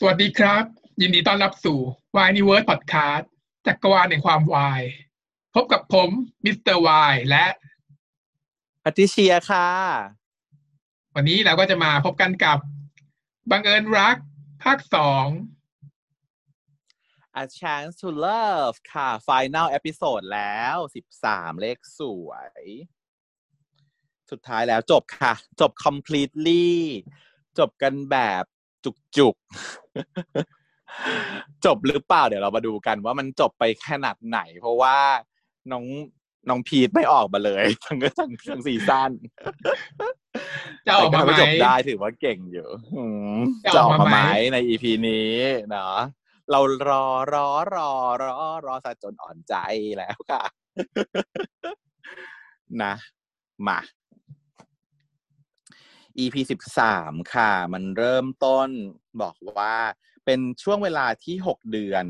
สวัสดีครับ ยินดีต้อนรับสู่ Why n e w o r d Podcast จักรวาลแห่งความวายพบกับผมมิสเตอร์วายและพัติเชียค่ะ วันนี้เราก็จะมาพบกันกับบังเอิญรัก ภาคสอง A Chance to Love ค่ะ Final Episode แล้วสิบสามเลขสวย สุดท้ายแล้วจบค่ะ จบ completely จบกันแบบ จุกๆจบหรือเปล่าเดี๋ยวเรามาดูกันว่ามันจบไปขนาดไหน เพราะว่าน้องน้องพีทไม่ออกมาเลย ทั้งทั้งทั้งซีซั่นจะออกมาไหมแต่จบได้ถือว่าเก่งอยู่อืมจะจะออออกกมามาไหมไหมในอีพีนี้เนาะเรารอรอรอรอรอซะจนอ่อนใจแล้วค่ะ นะ มา EP สิบสามค่ะ มันเริ่มต้นบอกว่าเป็นช่วงเวลาที่หกเดือน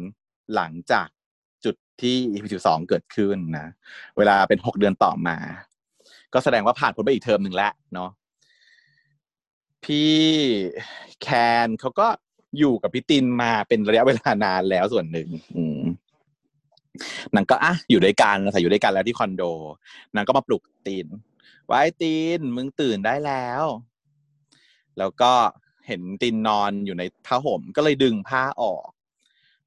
หลังจากจุดที่ EP สิบสองเกิดขึ้นนะ เวลาเป็นหกเดือนต่อมา ก็แสดงว่าผ่านพ้นไปอีกเทอมหนึ่งแล้วเนาะพี่แคนเขาก็อยู่กับพี่ตินมาเป็นระยะเวลานานแล้วส่วนหนึ่งนางก็อะอยู่ด้วยกันใส่อยู่ด้วยกันแล้วที่คอนโดนางก็มาปลุกตินไว้ตินมึงตื่นได้แล้ว แล้วก็เห็นตินนอนอยู่ในผ้าห่ม ก็เลยดึงผ้าออก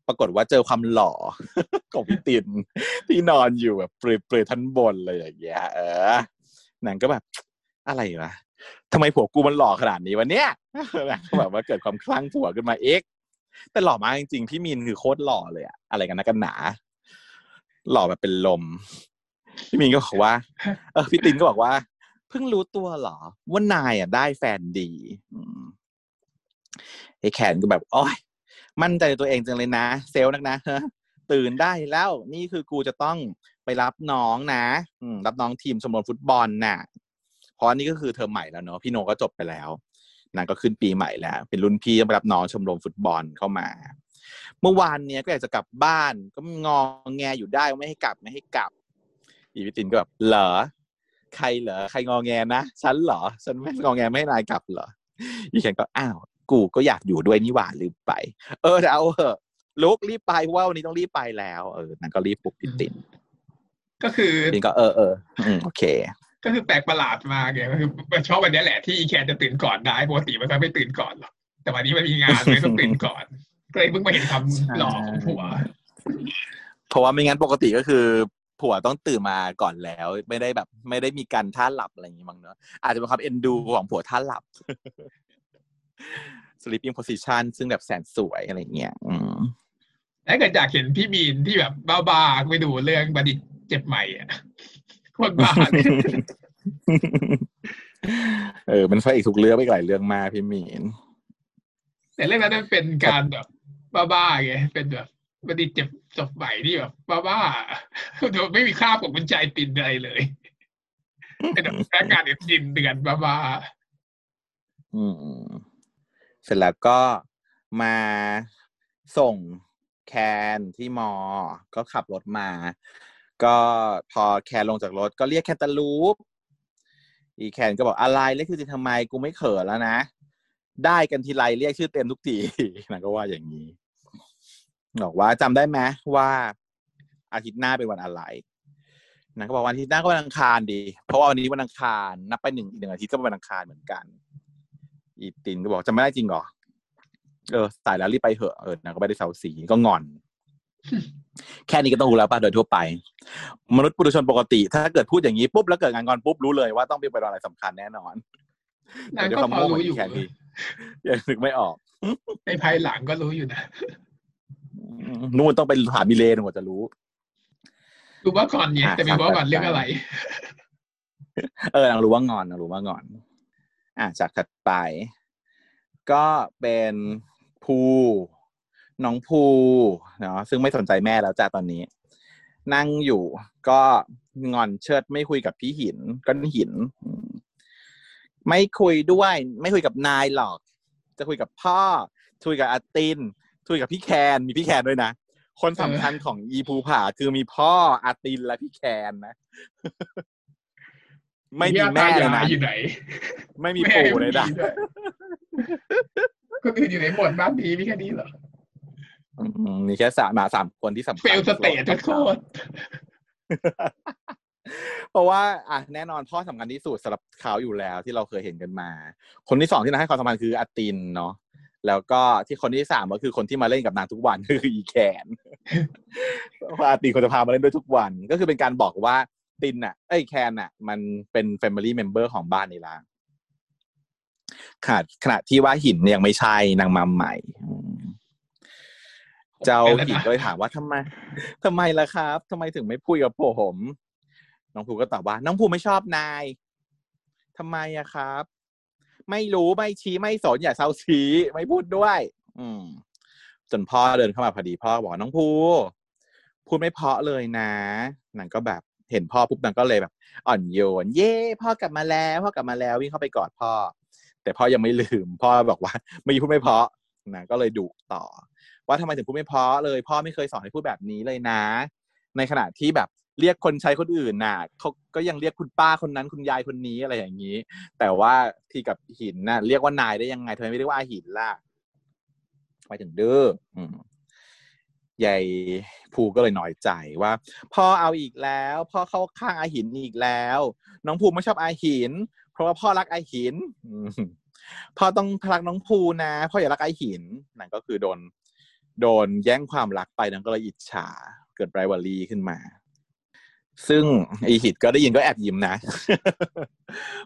ปรากฏว่าเจอความหล่อของพี่ตินที่นอนอยู่แบบเปลือยๆท่านบนเลยอย่างเงี้ยเออนางก็แบบอะไรวะทำไมผัวกูมันหล่อขนาดนี้วะเนี่ยนางก็แบบว่าเกิดความคลั่งผัวขึ้นมาเอกแต่หล่อมากจริงๆ พี่มินคือโคตรหล่อเลยอะอะไรกันนะกันหนา หล่อแบบเป็นลม พี่มินก็บอกว่า เออพี่ตินก็บอกว่า เพิ่งรู้ตัวเหรอ ว่านายอะได้แฟนดีไอ้แขนก็แบบโอ้ยมั่นใจในตัวเองจังเลยนะ เซลล์นักนะ ตื่นได้แล้วนี่คือกูจะต้องไปรับน้องนะรับน้องทีมชมรมฟุตบอลน่ะ เพราะนนี้ก็คือเทอมใหม่แล้วเนาะพี่โนก็จบไปแล้วนางก็ขึ้นปีใหม่แล้ว เป็นรุ่นพี่ไปรับน้องชมรมฟุตบอลเข้ามา เมื่อวานเนี้ยก็อยากจะกลับบ้าน ก็งอแงอยู่ได้ไม่ให้กลับไม่ให้กลับอีวิตินก็แบบเหรอ ใครเหรอใครงอแงนะฉันเหรอฉันไม่งอแงไม่ให้นายกลับเหรออีแคนก็อ้าวกูก็อยากอยู่ด้วยนี่หว่าลืมไป เออแต่เอาเถอะลุกรีบไปเพราะว่าวันนี้ต้องรีบไปแล้วเออนางก็รีบปลุกพี่ตินก็คือตินก็เออเอออืมโอเค ก็คือแปลกประหลาดมากไงก็คือมันชอบวันเนี้ยแหละที่อีแคนจะตื่นก่อนได้ปกติมันก็ไม่ตื่นก่อนหรอกแต่วันนี้มันมีงานเลยต้องตื่นก่อนก็เลยเพิ่งมาเห็นคำหลอกของผัวเพราะว่าไม่งั้นปกติก็คือ ผัวต้องตื่นมาก่อนแล้ว ไม่ได้แบบ ไม่ได้มีการท่าหลับอะไรอย่างงี้มั้งเนอะอาจจะเป็นความเอ็นดูของผัวท่าหลับ sleeping position ซึ่งแบบแสนสวยอะไรอย่างเงี้ยอืมถ้าเกิดอยากเห็นพี่บีนที่แบบบ้าๆไปดูเรื่องบัณฑิตเจ็บใหม่อะโคตรบ้าเออมันพระเอกทุกเรื่องไปหลายเรื่องมากพี่มีนแต่เรื่องนั้นมันเป็นการแบบบ้าๆไงเป็นแบบ บัณฑิเจ็บจบใหม่ที่แบบบ้าๆโดยไม่มีค่าของมันใจตินอะไรเลยเป็นแบบพนักงานเด็ดดินเดือนบ้าอืมเสร็จแล้วก็มาส่งแคนที่มอ ก็ขับรถมา ก็พอแคนลงจากรถก็เรียกแคนตาลูป อีแคนก็บอกอะไรเรียกชื่อจริงทำไมกูไม่เขินแล้วนะ ได้กันทีไรเรียกชื่อเต็มทุกทีนางก็ว่าอย่างนี้ บอกว่าจำได้ไหมว่าอาทิตย์หน้าเป็นวันอะไรนางก็บอกวันอาทิตย์หน้าก็วันอังคารดี เพราะว่าวันนี้วันอังคารนับไปหนึ่งอีกหนึ่งอาทิตย์ก็เป็นวันอังคารเหมือนกัน อีตินก็บอกจำไม่ได้จริงเหรอเออสายแล้วรีบไปเหอะเออนางก็ไม่ได้เสาสีก็งอน แค่นี้ก็ต้องรู้แล้วป่ะโดยทั่วไป มนุษย์ปุถุชนปกติ ถ้าเกิดพูดอย่างนี้ปุ๊บแล้วเกิดงานงอนปุ๊บรู้เลยว่าต้องเป็นวันอะไรสำคัญแน่นอนๆนางแต่ด้วยก็ความพอโง่ของรู้ออียู่แคนนี่ยังนึกไม่ออกในภายหลังก็รู้อยู่นะ นู่นต้องไปถามมิเลนกว่าจะรู้ รู้ว่าก่อนเนี่ยอะแต่ไม่รู้ว่าก่อนครับเรื่องอะไร เออนางรู้ว่างอนนางรู้ว่างอน อะจากถัดไป ก็เป็นภูน้องภูเนาะซึ่งไม่สนใจแม่แล้วจ้าตอนนี้ นั่งอยู่ก็งอนเชิดไม่คุยกับพี่หินก้อนหินอืมไม่คุยด้วย ไม่คุยกับนายหรอก จะคุยกับพ่อคุยกับอาติน คุยกับพี่แคนมีพี่แคนด้วยนะคนสำคัญของอีภูผาคือมีพ่ออาตินและพี่แคนนะ ไม่มีแม่เลยนะอยู่ไหน ไม่มีปู่เลยนะแม่ไม่มีด้วยคนอื่นอยู่ในหมวดบ้านดีมีแค่นี้เหรออืมมีแค่สามมาสามคนที่สำคัญเฟลสเตททุกโคตรเพราะว่าอะแน่นอนพ่อสำคัญที่สุดสำหรับเขาอยู่แล้วที่เราเคยเห็นกันมา คนที่สองที่นางให้ความสำคัญคืออาตินเนาะ แล้วก็ที่คนที่สามก็คือคนที่มาเล่นกับนางทุกวันคืออีแคนเพราะอาตินคนจะพามาเล่นด้วยทุกวัน ก็คือเป็นการบอกว่าตินอะเอ้แคนอะ มันเป็น Family Member ของบ้านนี้ละขณะขณะที่ว่าหินยังไม่ใช่นางมาใหม่ เจ้าหินก็เลยถามว่าทำไมทำไมล่ะครับทำไมถึงไม่พูดกับผม น้องภูก็ตอบว่า น้องภูไม่ชอบนายทำไมอะครับ ไม่รู้ไม่ชี้ไม่สนอย่าเซาซีไม่พูดด้วย อืม จนพ่อเดินเข้ามาพอดีพ่อบอกน้องภูพูดไม่เพาะเลยนะนางก็แบบเห็นพ่อปุ๊บนางก็เลยแบบ อ่อนโยน เย่พ่อกลับมาแล้วพ่อกลับมาแล้ววิ่งเข้าไปกอดพ่อ แต่พ่อยังไม่ลืม พ่อบอกว่าไม่พูดไม่เพาะนางก็เลยดุต่อ ว่าทำไมถึงพูดไม่เพาะเลย พ่อไม่เคยสอนให้พูดแบบนี้เลยนะ ในขณะที่แบบ เรียกคนใช้คนอื่นน่ะเขาก็ยังเรียกคุณป้าคนนั้นคุณยายคนนี้อะไรอย่างนี้ แต่ว่าที่กับหินน่ะ เรียกว่านายได้ยังไงทำไมไม่เรียกว่าอาหินล่ะไปถึงเด้ออืมยายภูก็เลยน้อยใจว่า พ่อเอาอีกแล้วพ่อเข้าข้างอาหินอีกแล้ว น้องภูไม่ชอบอาหิน เพราะว่าพ่อรักอาหินพ่อต้องรักน้องภูนะพ่ออย่ารักอาหินนั่นก็คือโดน โดนแย่งความรักไปนั่นก็เลยอิจฉาเกิดไรวารีขึ้นมา ซึ่งไอหิตก็ได้ยินก็แอบยิ้มนะ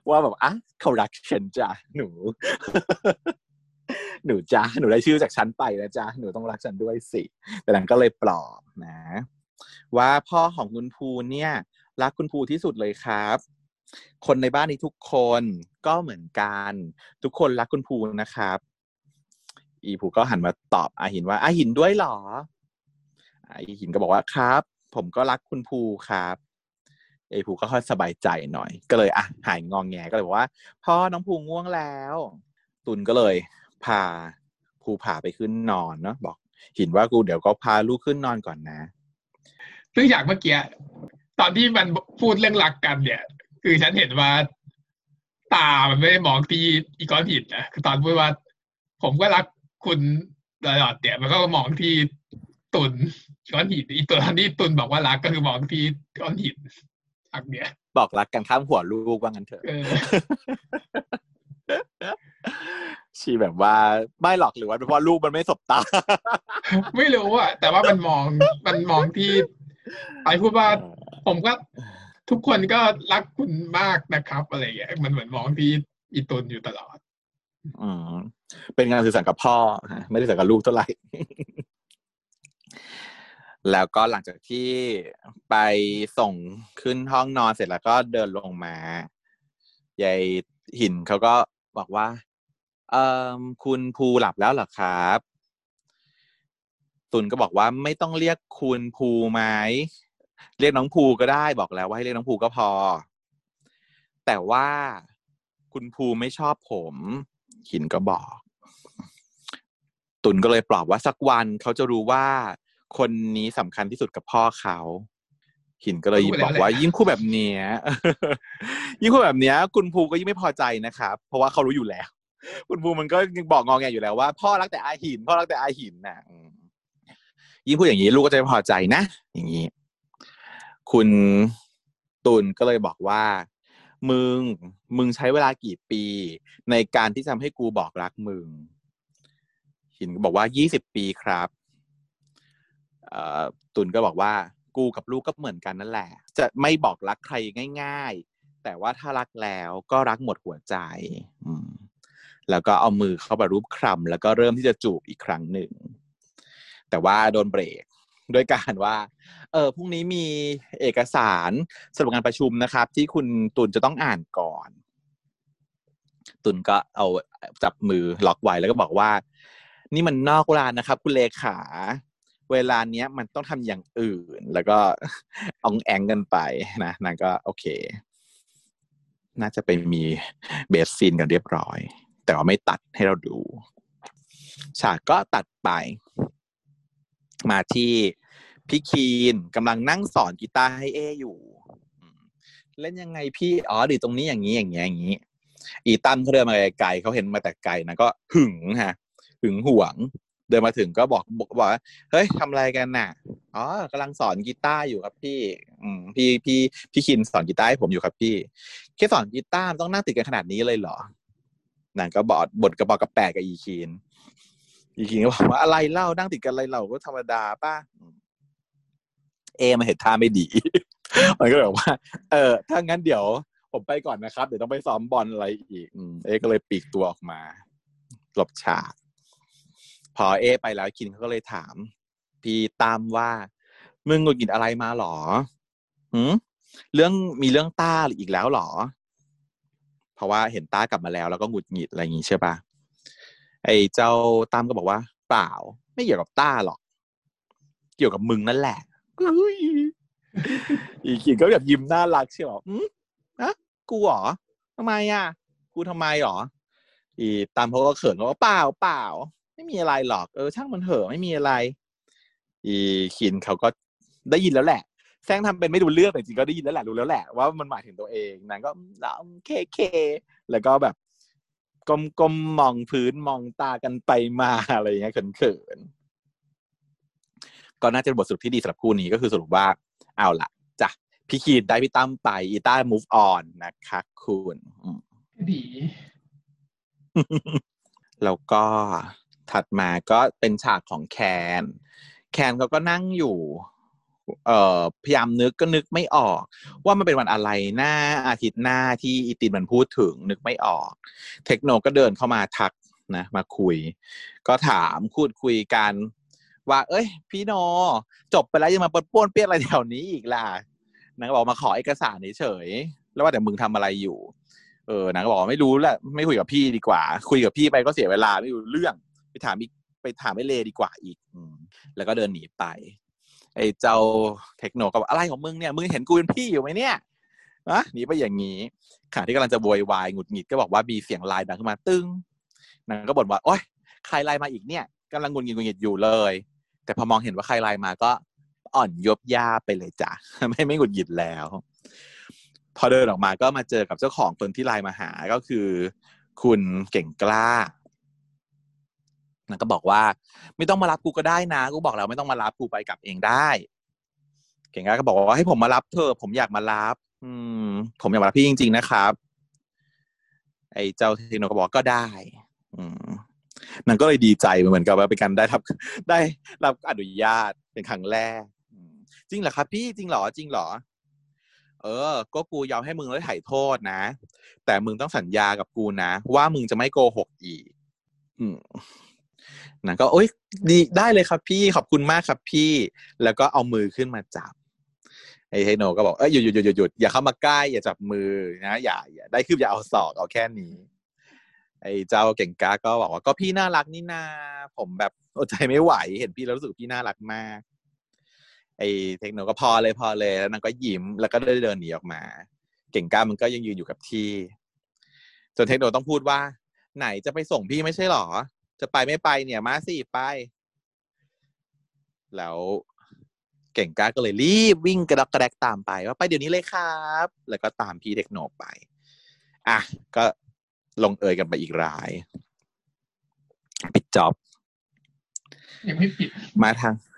ว่าแบบอะเขารักฉันจ้ะหนู หนูจ้าหนูได้ชื่อจากฉันไปนะจ้าหนูต้องรักฉันด้วยสิ แต่หลังก็เลยปลอบนะ ว่าพ่อของคุณภูเนี่ย รักคุณภูที่สุดเลยครับ คนในบ้านนี้ทุกคนก็เหมือนกัน ทุกคนรักคุณภูนะครับ อีภูก็หันมาตอบอาหินว่าอาหินด้วยหรออาหินก็บอกว่าครับ ผมก็รักคุณภูครับไอภูก็ค่อยสบายใจหน่อย ก็เลยอะหายงองแงก็เลยบอกว่าพ่อน้องภูง่วงแล้ว ตุนก็เลยพาภูผาไปขึ้นนอนเนาะบอกหินว่ากูเดี๋ยวก็พาลูกขึ้นนอนก่อนนะซึ่งจากเมื่อกี้ตอนที่มันพูดเรื่องรักกันเนี่ย คือฉันเห็นว่า ตามันไม่ได้มองที่อีกอนหินนะคือตอนพูดว่า ผมก็รักคุณตลอดเนี่ยมันก็มองที่ ตุนก้อนหินอีตัวที่ตุนบอกว่ารักก็คือมองที่ก้อนหินอักเนี่ยบอกรักกันข้ามหัวลูกว่างั้นเถอะเออชีแบบว่าไม่หรอกหรือว่าเป็นเพราะลูกมันไม่สบตา ไม่รู้อะแต่ว่ามันมองมันมองที่ไปพูดว่า ผมก็ทุกคนก็รักคุณมากนะครับอะไรอย่างเงี้ยมันเหมือนมองที่อีตุนอยู่ตลอด อืมเป็นงานสื่อสารกับพ่อฮะไม่ได้สื่อสารกับลูกเท่าไหร่ แล้วก็หลังจากที่ไปส่งขึ้นห้องนอนเสร็จแล้วก็เดินลงมายายหินเขาก็บอกว่า เออคุณภูหลับแล้วเหรอครับ ตุนก็บอกว่าไม่ต้องเรียกคุณภูไหมเรียกน้องภูก็ได้บอกแล้วว่าให้เรียกน้องภูก็พอ แต่ว่าคุณภูไม่ชอบผม หินก็บอก ตุนก็เลยปลอบว่าสักวันเขาจะรู้ว่า คนนี้สำคัญที่สุดกับพ่อเขาหินก็เลยรู้แล้วบอกว่าแหละยิ่งคู่แบบเนี้ยยิ่งคู่แบบเนี้ย คุณภูก็ยิ่งไม่พอใจนะครับ เพราะว่าเขารู้อยู่แล้ว คุณภูมันก็ยังบอกงอแงอยู่แล้วว่า พ่อรักแต่อาหิน พ่อรักแต่อาหินน่ะอืมยิ่งพูดอย่างนี้ลูกก็จะไม่พอใจนะ อย่างนี้ คุณตุลก็เลยบอกว่า มึง มึงใช้เวลากี่ปี ในการที่ทำให้กูบอกรักมึง หินก็บอกว่ายี่สิบปีครับเอ่อ ตุลก็บอกว่ากูกับลูกก็เหมือนกันนั่นแหละ จะไม่บอกรักใครง่าย ๆ แต่ว่าถ้ารักแล้วก็รักหมดหัวใจแล้วก็เอามือเข้าไปรูปคลำแล้วก็เริ่มที่จะจูบอีกครั้งหนึ่ง แต่ว่าโดนเบรกด้วยการว่า เออพรุ่งนี้มีเอกสารสำหรับงานประชุมนะครับ ที่คุณตุลจะต้องอ่านก่อน ตุลก็เอาจับมือล็อกไว้แล้วก็บอกว่า นี่มันนอกเวลานะครับ คุณเลขา เวลาเนี้ยมันต้องทำอย่างอื่น แล้วก็อองแองกันไปนะนางก็โอเค น่าจะไปมี bed scene กันเรียบร้อย แต่ว่าไม่ตัดให้เราดูฉากก็ตัดไป มาที่พี่คีนกำลังนั่งสอนกีตาร์ให้เออยู่ เล่นยังไงพี่อ๋อดีตรงนี้อย่างนี้อย่างเงี้อย่างนี้ อีตั้มเขาเดินมาไกลๆเขาเห็นมาแต่ไกลนะก็หึงฮะหึงหวง เดินมาถึงก็บอกบอกว่าเฮ้ยทำอะไรกันน่ะอ๋อกำลังสอนกีตาร์อยู่ครับพี่ อืมพี่พี่พี่คินสอนกีตาร์ให้ผมอยู่ครับพี่แค่สอนกีตาร์ต้องนั่งติดกันขนาดนี้เลยเหรอนางก็บอดบทกระบอกกระแปกกับอีคินอีคินก็บอกว่าอะไรเล่านั่งติดกันอะไรเราก็ธรรมดาป้าเอมาเห็นท่าไม่ดี มันก็แบบว่า เออ ถ้างั้นเดี๋ยว ผมไปก่อนนะครับ เดี๋ยวต้องไปซ้อมบอลอะไรอีกอเอก็เลยปีกตัวออกมา หลบฉาก พอเอ ไปแล้วคินเขาก็เลยถาม พี่ตามว่ามึงหงุดหงิดอะไรมาหรอหืมเรื่องมีเรื่องต้าอีกแล้วหรอ เพราะว่าเห็นต้ากลับมาแล้ว แล้วก็หงุดหงิดอะไรอย่างงี้ใช่ปะไอ้เจ้าตามก็บอกว่า เปล่า ไม่เกี่ยวกับต้าหรอก เกี่ยวกับมึงนั่นแหละอีกินก็แบบยิ้มน่ารักใช่หรออืมอะกูหรอทำไมอะ กูทำไมหรอ อีตามเขาก็เขินเขาว่าเปล่าเปล่า ไม่มีอะไรหรอกเออช่างมันเถอะไม่มีอะไร อีคินเขาก็ได้ยินแล้วแหละแซงทำเป็นไม่ดูเรื่องแต่จริงก็ได้ยินแล้วแหละรู้แล้วแหละว่ามันหมายถึงตัวเองนางก็แล้วเคเค แล้วก็แบบก้มก้มมองพื้นมองตากันไปมาอะไรอย่างเงี้ยเขินๆก็น่าจะเป็นบทสรุปที่ดีสำหรับคู่นี้ก็คือสรุปว่าเอาล่ะจ้ะพี่คีนได้พี่ตั้มไปอีต้า move on นะคะคุณดีแล้วก็ ถัดมาก็เป็นฉากของแคน แคนเขาก็นั่งอยู่ เอ่อพยายามนึกก็นึกไม่ออก ว่ามันเป็นวันอะไรหน้าอาทิตย์หน้าที่อีตินมันพูดถึงนึกไม่ออก เทคโนก็เดินเข้ามาทักนะมาคุย ก็ถามพูดคุยกันว่า เอ้ย พี่โนจบไปแล้วยังมาปนป้วนเปี้ยนอะไรแถวนี้อีกล่ะนางก็บอกมาขอเอกสารเฉยแล้วว่าแต่มึงทำอะไรอยู่ เออนางก็บอกไม่รู้แหละไม่คุยกับพี่ดีกว่า คุยกับพี่ไปก็เสียเวลาไม่รู้เรื่อง ไปถามอีกไปถามไอ้เลดีกว่าอีก อืแล้วก็เดินหนีไป ไอ้เจ้าเทคโนก็บอกอะไรของมึงเนี่ยมึงเห็นกูเป็นพี่อยู่ไหมเนี่ยนะหนีไปอย่างนี้ขณะที่กำลังจะโวยวายหงุดหงิดก็บอกว่ามีเสียงไลน์ดังขึ้นมาตึ้งนางก็บ่นว่าโอ๊ยใครไลน์มาอีกเนี่ยกำลังงุนหงิดงุนหงิดอยู่เลย แต่พอมองเห็นว่าใครไลน์มาก็อ่อนยบย่าไปเลยจ้ะไม่ไม่หงุดหงิดแล้ว พอเดินออกมาก็มาเจอกับเจ้าของคนที่ไลน์มาหาก็คือ คุณเก่งกล้า นางก็บอกว่า ไม่ต้องมารับกูก็ได้นะ กูบอกแล้วไม่ต้องมารับกูไปกลับเองได้ เก่งก็บอกว่าให้ผมมารับเธอผมอยากมารับ อืม ผมอยากมารับพี่จริง ๆ นะครับ ไอ้เจ้าเทคโนก็บอกก็ได้ อืมนางก็เลยดีใจเหมือนกับว่าเป็นการได้รับได้รับอนุญาตเป็นครั้งแรกจริงเหรอครับ พี่จริงเหรอจริงเหรอ เออ ก็กูยอมให้มึงได้ถ่ายโทษนะ แต่มึงต้องสัญญากับกูนะ ว่ามึงจะไม่โกหกอีก อืม นะก็โอ๊ยดีได้เลยครับพี่ขอบคุณมากครับพี่ แล้วก็เอามือขึ้นมาจับไอ้เฮโนก็บอกเอ้ยหยุดหยุดหยุดหยุดอย่าเข้ามาใกล้อย่าจับมือนะอย่าอย่าได้คืบอย่าเอาศอกเอาแค่นี้ไอ้เจ้าเก่งกาก็บอกว่าก็พี่น่ารักนี่นา ผมแบบอดใจไม่ไหว เห็นพี่แล้วรู้สึกพี่น่ารักมาก ไอ้เทคโนก็พอเลยพอเลยแล้วนางก็ยิ้มแล้วก็ได้เดินหนีออกมา เก่งกามันก็ยังยืนอยู่กับที่ จนเทคโนต้องพูดว่า ไหนจะไปส่งพี่ไม่ใช่หรอ จะไปไม่ไปเนี่ยมาสิไป แล้วเก่งก้าก็เลยรีบวิ่งกระดกกระแดกตามไป ว่าไปเดี๋ยวนี้เลยครับ แล้วก็ตามพี่เด็กโนไป อะ ก็ลงเอยกันไปอีกราย ปิด job ยังไม่ปิด มาทางเจอ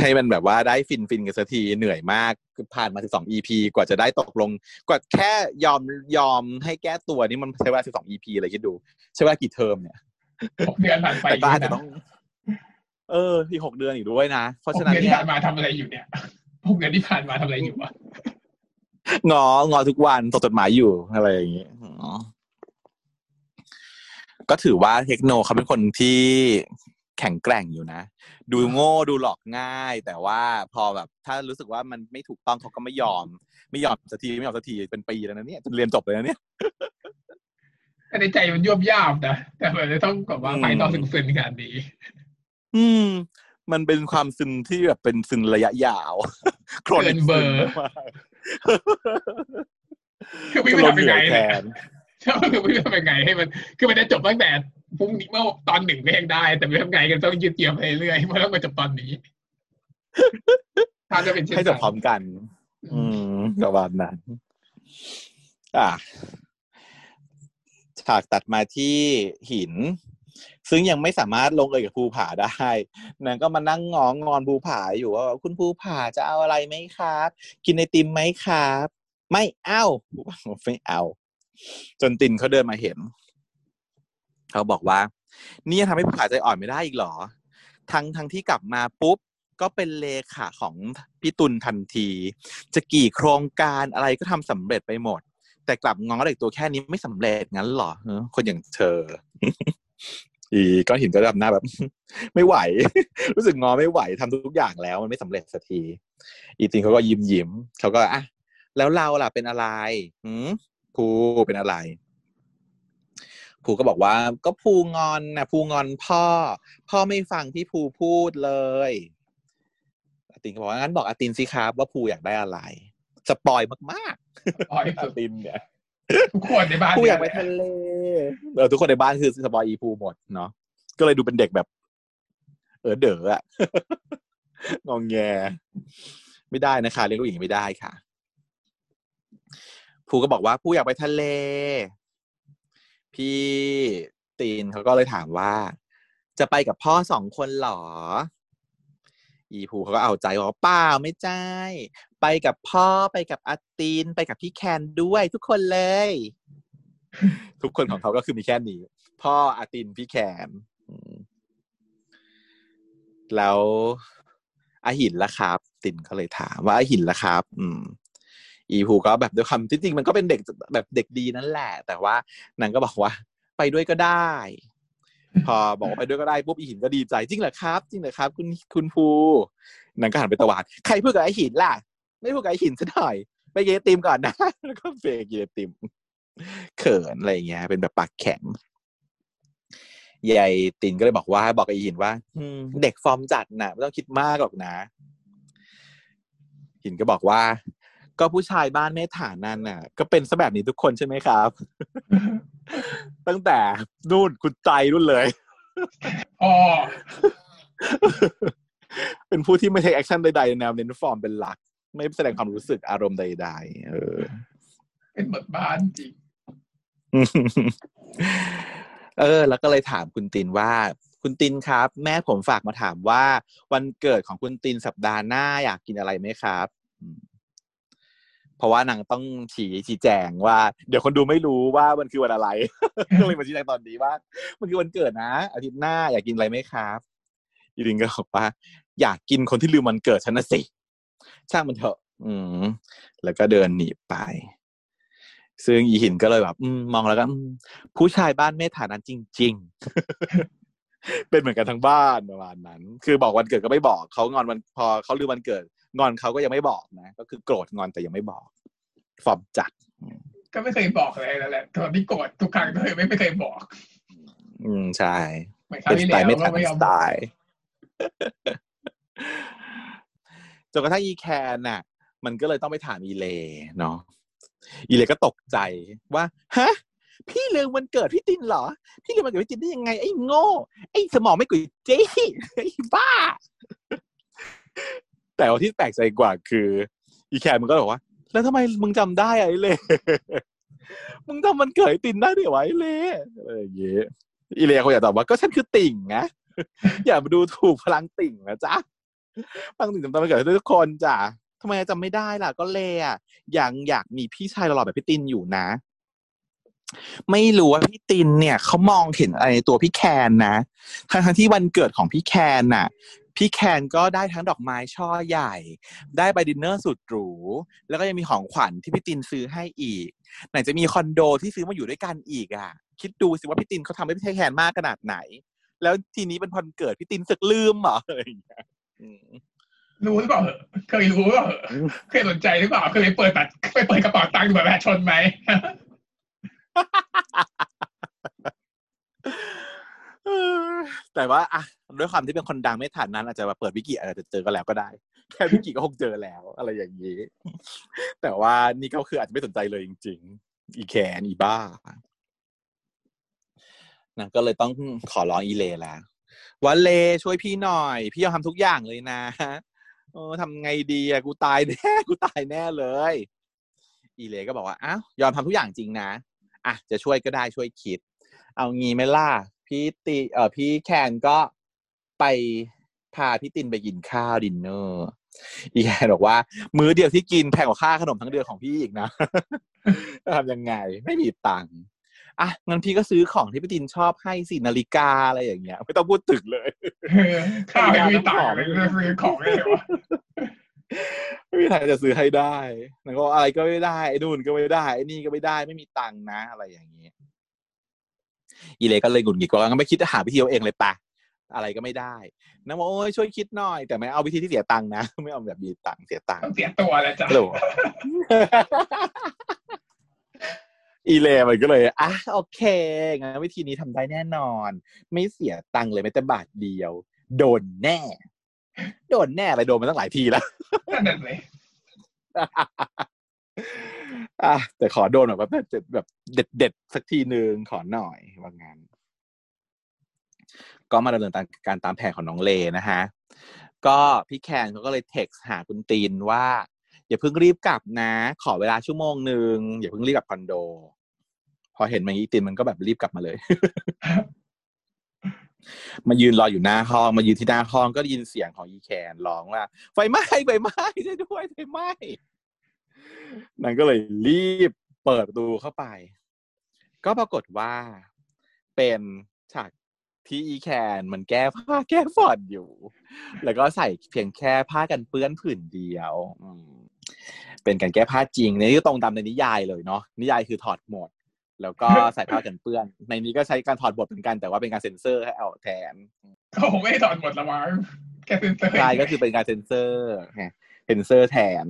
ให้มันแบบว่าได้ฟินฟินกันสักทีเหนื่อยมากผ่านมาสิบสอง EP กว่าจะได้ตกลง กว่าแค่ยอมยอมให้แก้ตัวนี่มันใช้เวลาสิบสอง EP อะไรคิดดู ใช้เวลากี่เทอมเนี่ยหกเดือนผ่านไปแต่ก็อาจจะต้อง เออที่หกเดือนอีกด้วยนะเพราะฉะนั้นที่ผ่านมาทำอะไรอยู่เนี่ยหกเดือนที่ผ่านมาทำอะไรอยู่วะงองอทุกวันตกจดหมายอยู่อะไรอย่างเงี้ยก็ถือว่าเทคโนเขาเป็นคนที่ แข็งแกร่งอยู่นะ ดูโง่ดูหลอกง่าย แต่ว่าพอแบบถ้ารู้สึกว่ามันไม่ถูกต้องเขาก็ไม่ยอม ไม่ยอมสักทีไม่ยอมสักทีเป็นปีแล้วนะเนี่ยจนเรียนจบเลยนะเนี่ยแต่ในใจมันยวบยาบนะแต่มันจะต้องกับว่าไปต่อถึงซึนขนาดนี้อืม มันเป็นความซึนที่แบบเป็นซึนระยะยาวโครนเบอร์คือไม่รู้ทำยังไงใช่คือไม่รู้ทำยังไงให้มัน คือมันจะจบตั้งแต่ พรุ่งนี้เมื่อตอนหนึ่งก็ยังได้ แต่ไม่ทำไงกันต้องยืดเยื้อไปเรื่อยเพราะต้องมาจบตอนนี้ถ้าจะเป็นให้จบพร้อมกัน อืมประมาณนั้นอะฉากตัดมาที่หิน ซึ่งยังไม่สามารถลงเอยกับภูผาได้นางก็มานั่งงองงอนภูผาอยู่ว่าคุณภูผาจะเอาอะไรไหมครับ กินไอติมไหมครับ ไม่เอาภูผาบอกไม่เอา จนตินเขาเดินมาเห็น เขาบอกว่า นี่ยังทำให้ภูผาใจอ่อนไม่ได้อีกหรอ ทั้งทั้งที่กลับมาปุ๊บ ก็เป็นเลขาของพี่ตุลทันที จะกี่โครงการอะไรก็ทำสำเร็จไปหมด แต่กลับงอเด็กตัวแค่นี้ไม่สำเร็จงั้นหรอคนอย่างเธอ อีก้อนหินก็ทำหน้าแบบ ไม่ไหว รู้สึกงอไม่ไหวทำทุกอย่างแล้วมันไม่สำเร็จสักที อีติงเขาก็ยิ้มยิ้มเขาก็อะแล้วเราล่ะเป็นอะไรหืมภูเป็นอะไร ภูก็บอกว่าก็ภูงอนนะภูงอนพ่อ พ่อไม่ฟังที่ภูพูดเลยอาตินก็บอกว่างั้นบอกอาตินสิครับว่าภูอยากได้อะไรสปอยมากปอยๆอาตินเนี่ยทุกคนในบ้านภูอยากไปทะเลเออทุกคนในบ้านคือ spoil อีภูหมดเนาะก็เลยดูเป็นเด็กแบบ เออเด๋ออะงองแง ไม่ได้นะคะเลี้ยงลูกอย่างนี้ไม่ได้ค่ะภูก็บอกว่าภูอยากไปทะเล พี่ตีนเขาก็เลยถามว่า จะไปกับพ่อสองคนหรอ อีภูเขาก็เอาใจบอกว่าเปล่าไม่ใช่ไปกับพ่อไปกับอาตีนไปกับพี่แคนด้วยทุกคนเลย ทุกคนของเขาก็คือมีแค่นี้ พ่ออาตินพี่แคนแล้วอาหินละครับ ตินก็เลยถามว่าอาหินละครับ อืม อีภูก็แบบด้วยคำที่จริงมันก็เป็นเด็กแบบเด็กดีนั่นแหละ แต่ว่านางก็บอกว่าไปด้วยก็ได้ พอบอกว่าไปด้วยก็ได้ปุ๊บอีหินก็ดีใจจริงเหรอครับ จริงเหรอครับ คุณคุณภูนางก็หันไปตวาดใครพูดกับไอหินล่ะ ไม่พูดกับไอหินซะหน่อย ไปเกนไอติมก่อนนะแล้วก็เฟกินไอติม เขินอะไรอย่างเงี้ย เป็นแบบปากแข็งยายตินก็เลยบอกว่า บอกไอหินว่าอืมเด็กฟอร์มจัดนะไม่ต้องคิดมากหรอกนะหินก็บอกว่า ก็ผู้ชายบ้านเมฐานั่นน่ะ ก็เป็นซะแบบนี้ทุกคนใช่ไหมครับ ตั้งแต่นู่นคุณใจนู่นเลยอ๋อเป็นผู้ที่ไม่ take action ใดๆแนวเน้นฟอร์มเป็นหลัก ไม่แสดงความรู้สึกอารมณ์ใด ๆ เออ เป็นเหมือนบ้านจริง เออ แล้วก็เลยถามคุณตินว่า คุณตินครับ แม่ผมฝากมาถามว่า วันเกิดของคุณตินสัปดาห์หน้าอยากกินอะไรไหมครับอืม เพราะว่านางต้องชี้ชี้แจงว่า เดี๋ยวคนดูไม่รู้ว่ามันคือวันอะไรก็เลยมาชี้แจงตอนนี้ว่า มันคือวันเกิดนะ อาทิตย์หน้าอยากกินอะไรไหมครับอีริงก็บอกว่า อยากกินคนที่ลืมวันเกิดฉันนะสิช่างมันเถอะ อืม แล้วก็เดินหนีไป ซึ่งอีหินก็เลยแบบอมองแล้วก็ผู้ชายบ้านเมฐานั้นจริง ๆ เป็นเหมือนกันทั้งบ้านประมาณนั้น คือบอกวันเกิดก็ไม่บอกเขางอนวันพอเขาลืมวันเกิด งอนเขาก็ยังไม่บอกนะ ก็คือโกรธงอนแต่ยังไม่บอกฟอร์มจัด ก็ไม่เคยบอกเลยนั่นแหละตอนที่โกรธทุกครั้งเลยไม่ไม่เคยบอก อืมใช่เหมือนครั้เป็งนที่สไตแล้วล์ไม่ก็ทันไม่ยอมสไตล์จนกระทั่งอีแคนน่ะ มันก็เลยต้องไปถามอีเลเนาะอีเลก็ตกใจว่าฮะพี่ลืมวันเกิดพี่ตินเหรอ พี่ลืมวันเกิดพี่ตินได้ยังไง ไอ้โง่ ไอ้สมองไม่กุยเจ๊ไอ้บ้า แต่ว่าที่แปลกใจกว่าคือ อีแคนมันก็บอกว่า แล้วทำไมมึงจำได้อะไอ้เล่มึงจำวันเกิดตินได้ด้วยวะไอ้เล่อะไรอย่างเงี้ยอีเล่เขาอยากตอบว่าก็ฉันคือติ่งนะอย่ามาดูถูกพลังติ่งนะจ๊ะพลังติ่งจำวันเกิดทุกคนจ้ะทำไมจำไม่ได้ล่ะ ก็เล่อะยังอยากมีพี่ชายหล่อแบบพี่ตินอยู่นะไม่รู้ว่าพี่ตินเนี่ยเขามองเห็นอะไรในตัวพี่แคนนะทั้งที่วันเกิดของพี่แคนน่ะ พี่แคนก็ได้ทั้งดอกไม้ช่อใหญ่ ได้ไปดินเนอร์สุดหรู แล้วก็ยังมีของขวัญที่พี่ตินซื้อให้อีก ไหนจะมีคอนโดที่ซื้อมาอยู่ด้วยกันอีกอะ คิดดูสิว่าพี่ตินเขาทำให้พี่แคนมากขนาดไหน แล้วทีนี้เป็นวันเกิดพี่ตินสึกลืมเหรออะไรอย่างเงี้ยอืมรู้หรือเปล่าเหอะเคยรู้หรือเปล่าเหอะเคยสนใจหรือเปล่าเคยไปเปิดบัตรไปเปิดกระเป๋าตังค์ดูบัตรประชาชนไหมเออ แต่ว่าอะด้วยความที่เป็นคนดังไม่ทันนั้น อาจจะมาเปิดวิกิอาจจะเจอกันแล้วก็ได้ แค่วิกิก็คงเจอแล้ว อะไรอย่างนี้ แต่ว่านี่ก็คืออาจจะไม่สนใจเลยจริง ๆ อีแคนอีบ้านะก็เลยต้องขอร้องอีเลแล้วว่าเลช่วยพี่หน่อย พี่ยอมทำทุกอย่างเลยนะเออทำไงดีอะกูตายแน่กูตายแน่เลย อีเลก็บอกว่าอ้าวยอมทำทุกอย่างจริงนะอะจะช่วยก็ได้ช่วยคิด เอางี้ไหมล่ะ พพี่ตีเอ่อพี่แคนก็ไปพาพี่ตินไปกินข้าวดินเนอร์อีแคนบอกว่า มื้อเดียวที่กินแพงกว่าค่าขนมทั้งเดือนของพี่อีกนะทำยังไงไม่มีตังค์อะงั้นพี่ก็ซื้อของที่พี่ตินชอบให้สินาฬิกาอะไรอย่างเงี้ยไม่ต้องพูดถึงเลยข้าวไม่มีตังค์เลยจะซื้อของได้เลยวะไม่มีทางจะซื้อให้ได้แล้วก็อะไรก็ไม่ได้ไอ้นู่นก็ไม่ได้ไอ้นี่ก็ไม่ได้ไม่มีตังค์นะ อะไรอย่างนี้ อีเลก็เลยหงุดหงิดก็งั้นไม่คิดจะหาวิธีเอาเองเลยปะอะไรก็ไม่ได้นะบอกโอ้ยช่วยคิดหน่อย แต่ไม่เอาวิธีที่เสียตังค์นะไม่เอาแบบมีตังค์เสียตังค์ต้องเสียตัวแล้วจ้ะฮัลโหลอีเลมันก็เลยอะโอเคงั้นวิธีนี้ทำได้แน่นอน ไม่เสียตังค์เลยแม้แต่บาทเดียว โดนแน่ โดนแน่อะไรโดนมาตั้งหลายทีแล้วนั่นน่ะเลย อะแต่ขอโดนแบบแบบแบบเด็ดเด็ดๆสักทีหนึ่งขอหน่อยว่างั้นก็มาดำเนินการตามแผนของน้องเลนะฮะ ก็พี่แคนเขาก็เลยเท็กซ์หาคุณตีนว่า อย่าเพิ่งรีบกลับนะ ขอเวลาชั่วโมงหนึ่งอย่าเพิ่งรีบกลับคอนโด พอเห็นมางี้ตีนมันก็แบบรีบกลับมาเลย มายืนรออยู่หน้าห้อง มายืนที่หน้าห้องก็ได้ยินเสียงของอีแคนร้องว่า ไฟไหม้ไฟไหม้ช่วยด้วยไฟไหม้ นางก็เลยรีบเปิดประตูเข้าไป ก็ปรากฏว่าเป็นฉากที่อีแคนมันแก้ผ้าแก้ฝอดอยู่ แล้วก็ใส่เพียงแค่ผ้ากันเปื้อนผืนเดียวอืมเป็นการแก้ผ้าจริงในนี้ก็ตรงตามในนิยายเลยเนาะนิยายคือถอดหมด แล้วก็ใส่ผ้ากันเปื้อน ในนี้ก็ใช้การถอดหมดเหมือนกันแต่ว่าเป็นการเซ็นเซอร์ให้เอาแทนเขาคงไม่ได้ถอดหมดละมั้งแค่เซ็นเซอร์ใช่ก็คือเป็นการเซ็นเซอร์ไง เซนเซอร์แทน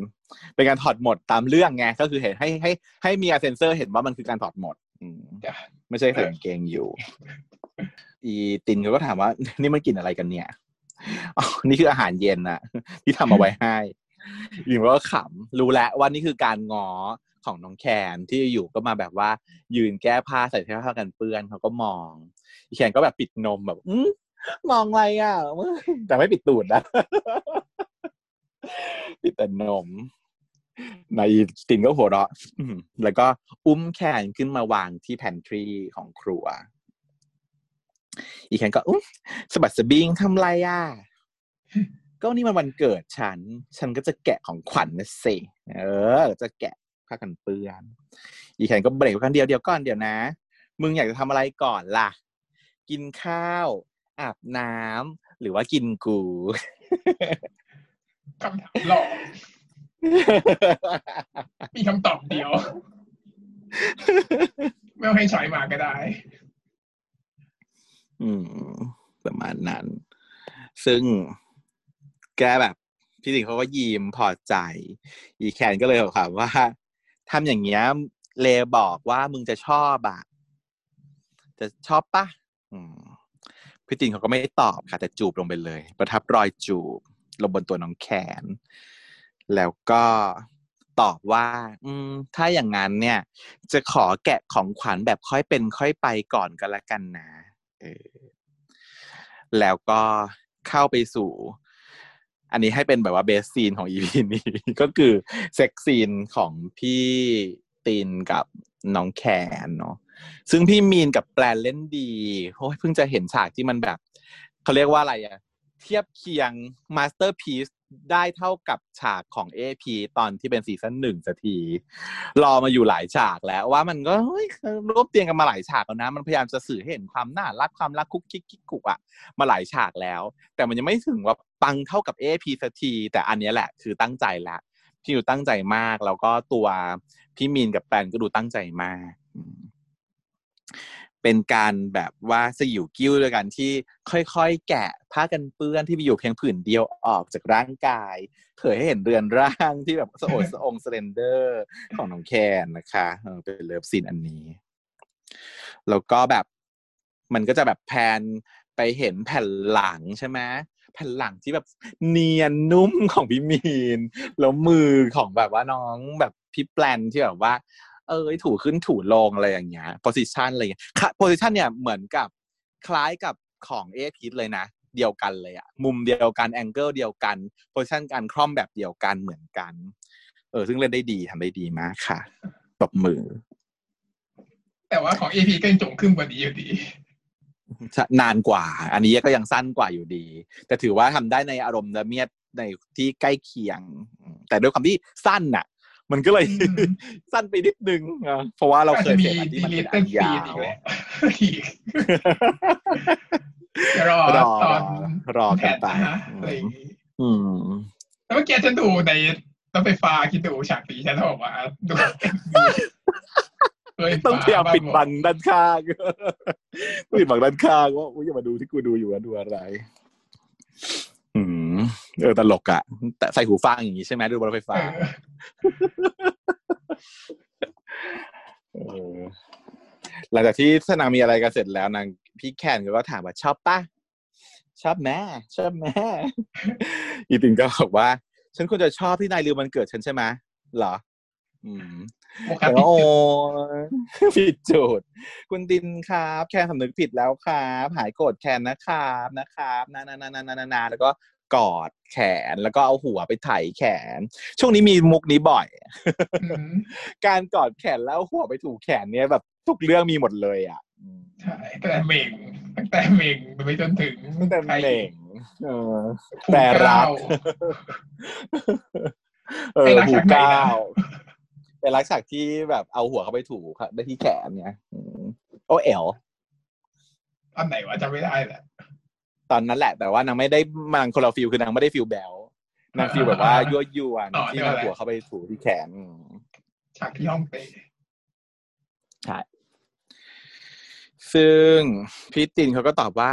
เป็นการถอดหมดตามเรื่องไงก็คือเห็นให้ให้ให้มีกาเซนเซอร์เห็นว่ามันคือการถอดหมดอืมจ้ะไม่ใช่ใส่กางเกงอยู่ อีตินเขาก็ถามว่า นี่มันกินอะไรกันเนี่ยอ๋อนี่คืออาหารเย็นนะที่ทำเอาไว้ให้อีมก็ขำรู้แล้วว่านี่คือการงอของน้องแคนที่อยู่ก็มาแบบว่า ยืนแก้ผ้าใส่เสื้อผ้ากันเปื้อนเขาก็มองอีแคนก็แบบปิดนมแบบอืมองอะไรอะแต่ไม่ปิดตูดนะ ปิดแต่นมในตินก็หัวเราะแล้วก็อุ้มแขนขึ้นมาวางที่แพนทรีของครัว อีแคนก็อุ้มสบัดสบิงทำไรอะ ก็นี่มันวันเกิดฉัน ฉันก็จะแกะของขวัญนะสิ เออ จะแกะผ้ากันเปื้อน อีแคนก็เบรกไว้กันเดียวเดียวก่อนเดี๋ยวนะ มึงอยากจะทำอะไรก่อนล่ะ กินข้าว อาบน้ำหรือว่ากินกู คำถามหลอกมีคำตอบเดียว ไม่ต้องให้ช้อยมาก็ได้ อืม ประมาณนั้น ซึ่งแกแบบ พี่สิงเขาก็ยิ้มพอใจ อีแคนก็เลยถามว่าทำอย่างเงี้ยเลบอกว่ามึงจะชอบอะจะชอบปะพี่ตินเขาก็ไม่ตอบค่ะ แต่จูบลงไปเลย ประทับรอยจูบ ลงบนตัวน้องแคนแล้วก็ตอบว่า อืม ถ้าอย่างนั้นเนี่ย จะขอแกะของขวัญแบบค่อยเป็นค่อยไปก่อนก็แล้วกันนะเออแล้วก็เข้าไปสู่ อันนี้ให้เป็นแบบว่าเบสซีนของ EP นี้ ก็คือเซ็กซีนของพี่ตินกับน้องแคนเนาะซึ่งพี่มีนกับแปลนเล่นดีโอ้ยเพิ่งจะเห็นฉากที่มันแบบเขาเรียกว่าอะไรอะ เทียบเคียง masterpiece ได้เท่ากับฉากของ เอพีท ตอนที่เป็นซีซั่นหนึ่งสักที รอมาอยู่หลายฉากแล้วว่ามันก็เฮ้ยร่วมเตียงกันมาหลายฉากแล้วนะ มันพยายามจะสื่อให้เห็นความน่ารักความรักกุ๊กกิ๊กกุ๊กกิ๊กอะมาหลายฉากแล้ว แต่มันยังไม่ถึงว่าปังเท่ากับ เอพีท สักที แต่อันนี้แหละคือตั้งใจแล้วพี่ดูตั้งใจมาก แล้วก็ตัวพี่มีนกับแปลนก็ดูตั้งใจมาก เป็นการแบบว่าสยิวกิ้วด้วยกันที่ค่อยๆ แกะผ้ากันเปื้อนที่มีอยู่เพียงผืนเดียวออกจากร่างกาย เผยให้เห็นเรือนร่างที่แบบสะโอดสะอง slender ของน้องแคนนะคะเป็นเลิฟซีนอันนี้ แล้วก็แบบมันก็จะแบบแพนไปเห็นแผ่นหลังใช่ไหมแผ่นหลังที่แบบเนียนนุ่มของพี่มีน แล้วมือของแบบว่าน้องแบบพี่แปลนที่แบบว่า เออถูขึ้นถูลงอะไรอย่างเงี้ย position อะไรอย่างเงี้ยค่ะ position เนี่ยเหมือนกับคล้ายกับของเอพีเลยนะ เดียวกันเลยอะมุมเดียวกันแองเกิลเดียวกัน position การคล่อมแบบเดียวกันเหมือนกัน เออ ซึ่งเล่นได้ดีทำได้ดีมากค่ะตบมือ แต่ว่าของ AP ก็ยังจงขึ้นกว่านี้อยู่ดีนานกว่า อันนี้ก็ยังสั้นกว่าอยู่ดี แต่ถือว่าทำได้ในอารมณ์ละเมียดในที่ใกล้เคียง แต่ด้วยความที่สั้นน่ะ มันก็เลยสั้นไปนิดนึงนะเพราะว่าเราเคยมีเห็นอันที่ดีมันลิเป็นตเติ้อัลนฟียาดอีวกแล้วอีกรอรอตอนรอกันไปแผะอะไรอย่างงี้อืมแล้วเมื่อกี้ฉันดูในรถไฟฟ้าคิดดูฉากนี้ฉันบอกว่าดูรถไฟฟ้ต้องพยายามปิดบังหมด้านข้างปิดบังด้านข้างว่าอุ้ยอย่ามาดูที่กูดูอยู่ว่าดูอะไร อืมเออตลกอะแต่ใส่หูฟังอย่างงี้ใช่ไหมดูบนรถไฟเอฟ้าอเออหลังจากที่สนางมีอะไรกันเสร็จแล้วนางพี่แคนก็ถามว่าชอบปะชอบแม่ชอบแม่อีตินก็บอกว่า ฉันควรจะชอบที่นายลืมวันเกิดฉันใช่ไหมเหรอ อืมโมคา แต่ปิว่าโอ้จุดผิดจุด คุณดินครับ แคนสำนึกผิดแล้วครับ หายโกรธแคนนะครับนะครับนานานานานานานาแล้วก็กอดแขนแล้วก็เอาหัวไปไถแขน ช่วงนี้มีมุกนี้บ่อยอืมการกอดแขนแล้วเอาหัวไปถูกแขนเนี่ยแบบทุกเรื่องมีหมดเลยอะอืมใช่ตั้งแต่เม่งตั้งแต่เม่งไปจนถึงตั้งแต่ใครเม่งเออภูแต่รักเก้าเออไอ้รักหูฉากไหนนะก้าว เป็นรักฉากที่แบบเอาหัวเข้าไปถูกได้ที่แขนเนี่ยอืมโอเอลอันไหนวะจำไม่ได้แหละตอนนั้นแหละ แต่ว่านางไม่ได้มันคนละฟิลคือนางไม่ได้ฟิลแบลนางฟิลแบบว่ายั่วยวนอ๋อที่เดี๋ยวเอาแหละหัวเข้าไปถูที่แขนอืมฉากที่ห้องเตะใช่ซึ่งพี่ตินเขาก็ตอบว่า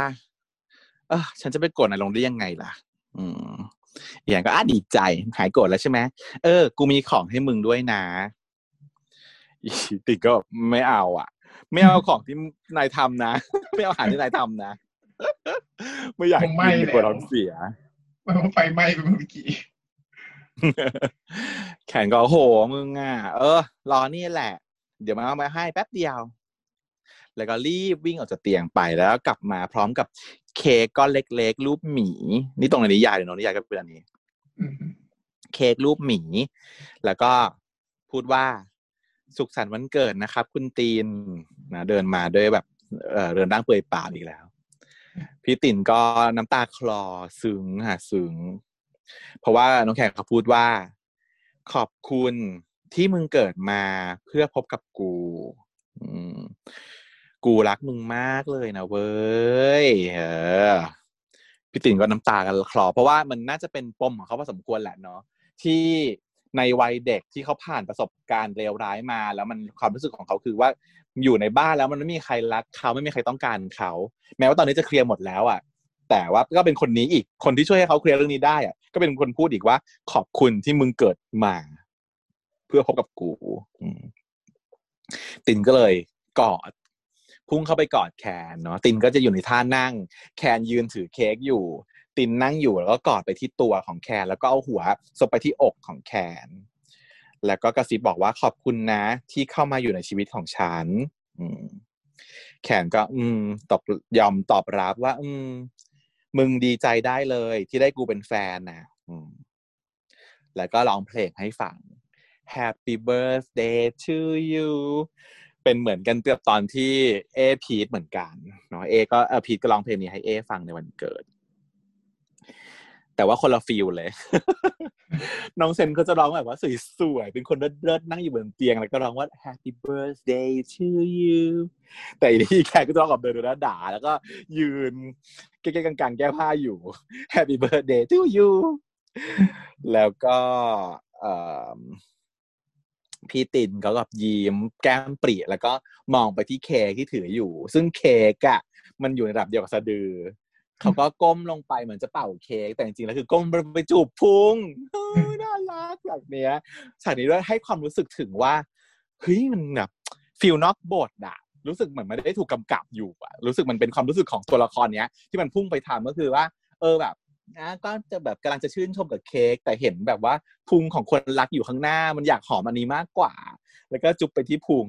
เออฉันจะไปโกรธนายลงได้ยังไงล่ะ อืมอีกอย่างก็อะดีใจ หายโกรธแล้วใช่ไหมเออ กูมีของให้มึงด้วยนะ อีตินก็ไม่เอาอะ ไม่เอาของที่นายทำนะ ไม่เอาอาหารที่นายทำนะ ไม่อยากคงไม่กินแล้วกลัวท้องเสียมันไฟไหม้ไปเมื่อกี้แขนก็โหมึงอะ เออ รอนี่แหละ เดี๋ยวมาเอามาให้แป๊บเดียว แล้วก็รีบวิ่งออกจากเตียงไปแล้วกลับมาพร้อมกับเค้กก้อนเล็กๆ รูปหมี นี่ตรงในนิยายเลยเนาะนิยายก็เป็นอันนี้อืมเค้กรูปหมี แล้วก็พูดว่า สุขสันต์วันเกิดนะครับ คุณตีนนะเดินมาด้วยแบบเออเดินร่างเปลือยเปล่าอีกแล้ว พี่ตินก็น้ำตาคลอซึ้งค่ะซึ้งเพราะว่าน้องแขกเขาพูดว่า ขอบคุณที่มึงเกิดมาเพื่อพบกับกูกูรักมึงมากเลยนะเว้ยเออพี่ติ๋นก็น้ำตากันคลอ เพราะว่ามันน่าจะเป็นปมของเขาพอสมควรแหละเนาะที่ ในวัยเด็กที่เขาผ่านประสบการณ์เลวร้ายมา แล้วมันความรู้สึกของเขาคือว่าอยู่ในบ้านแล้วมันไม่มีใครรักเขาไม่มีใครต้องการเขา แม้ว่าตอนนี้จะเคลียร์หมดแล้วอะแต่ว่าก็เป็นคนนี้อีกคนที่ช่วยให้เขาเคลียร์เรื่องนี้ได้อะก็เป็นคนพูดอีกว่า ขอบคุณที่มึงเกิดมา เพื่อพบกับกูตินก็เลยกอดพุ่งเข้าไปกอดแคนเนาะตินก็จะอยู่ในท่านั่ง แคนยืนถือเค้กอยู่ ตินนั่งอยู่แล้วก็กอดไปที่ตัวของแคนแล้วก็เอาหัวซบไปที่อกของแคนแล้วก็กระซิบบอกว่าขอบคุณนะ ที่เข้ามาอยู่ในชีวิตของฉันแขนก็ อืม ตอบยอมตอบรับว่า อืม มึงดีใจได้เลย ที่ได้กูเป็นแฟนนะแล้วก็ร้องเพลงให้ฟัง Happy birthday to you เป็นเหมือนกันเกือบตอนที่เอพีทเหมือนกันเนาะเอก็เอพีทก็ร้องเพลงนี้ให้เอฟังในวันเกิด แต่ว่าคนละ feel เลย น้องเซนก็จะร้องแบบว่าสวยๆ เป็นคนเลิศๆนั่งอยู่บนเตียง แล้วก็ร้องว่า Happy birthday to you แต่อีที่แขกก็จะร้องกับเดินแล้วด่า แล้วก็ยืนเก๊กๆกลางๆ แก้ผ้าอยู่ Happy birthday to you แล้วก็พี่ตินเขากับยิ้มแก้มปรีแล้วก็มองไปที่เค้กที่ถืออยู่ ซึ่งเค้กอะมันอยู่ในระดับเดียวกับสะดือ เขาก็ก้มลงไปเหมือนจะเป่าเค้กแต่จริงๆแล้วคือก้มไปจูบพุงน่ารักแบบเนี้ยฉากนี้ด้วยให้ความรู้สึกถึงว่าเฮ้ยมันแบบฟิลนอกบทอะรู้สึกเหมือนไม่ได้ถูกกำกับอยู่อะรู้สึกมันเป็นความรู้สึกของตัวละครเนี้ย ที่มันพุ่งไปทำก็คือว่า เออแบบนะก็จะแบบกำลังจะชื่นชมกับเค้กแต่เห็นแบบว่าพุงของคนรักอยู่ข้างหน้า มันอยากหอมอันนี้มากกว่า แล้วก็จุ๊บไปที่พุง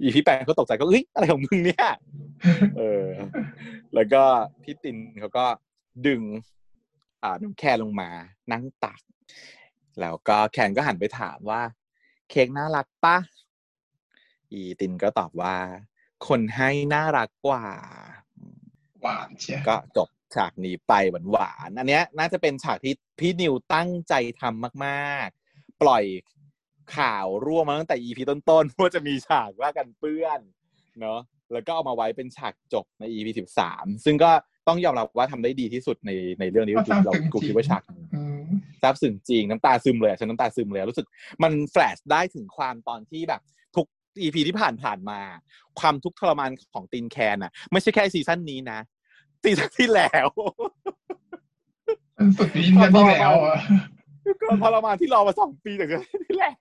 อีพี่แปงก็ตกใจก็เอ้ยอะไรของมึงเนี่ยเออ แล้วก็พี่ตินเขาก็ดึง อ่าน้องแคนลงมา นั่งตัก แล้วก็แคนก็หันไปถามว่า เค้กน่ารักปะอีตินก็ตอบว่า คนให้น่ารักกว่า หวานเชียก็จบฉากนี้ไปหวานๆอันเนี้ย น่าจะเป็นฉากที่พี่นิวตั้งใจทำมาก ๆ ปล่อย ข่าวร่วงมาตั้งแต่ EP ต้นๆว่าจะมีฉากว่ากันเปื้อนเนาะแล้วก็เอามาไว้เป็นฉากจบใน EP สิบสามซึ่งก็ต้องยอมรับว่าทำได้ดีที่สุดในในเรื่องนี้ก็คือซาบเราซึ้งกูจริคิดงว่าฉากนี้อืมซาบซึ้งจริงน้ำตาซึมเลยอะฉันน้ำตาซึมเลยอะรู้สึกมันแฟลชได้ถึงความตอนที่แบบทุก EP ที่ผ่านผ่านๆมา ความทุกข์ทรมานของตินแคนอะไม่ใช่แค่ซีซั่นนี้นะซีซั่นที่แล้วมันสุดที่นั่นที่แล้ว อะก็ทรมานที่รอมาสองปีจากซีซั่นที่แล้ว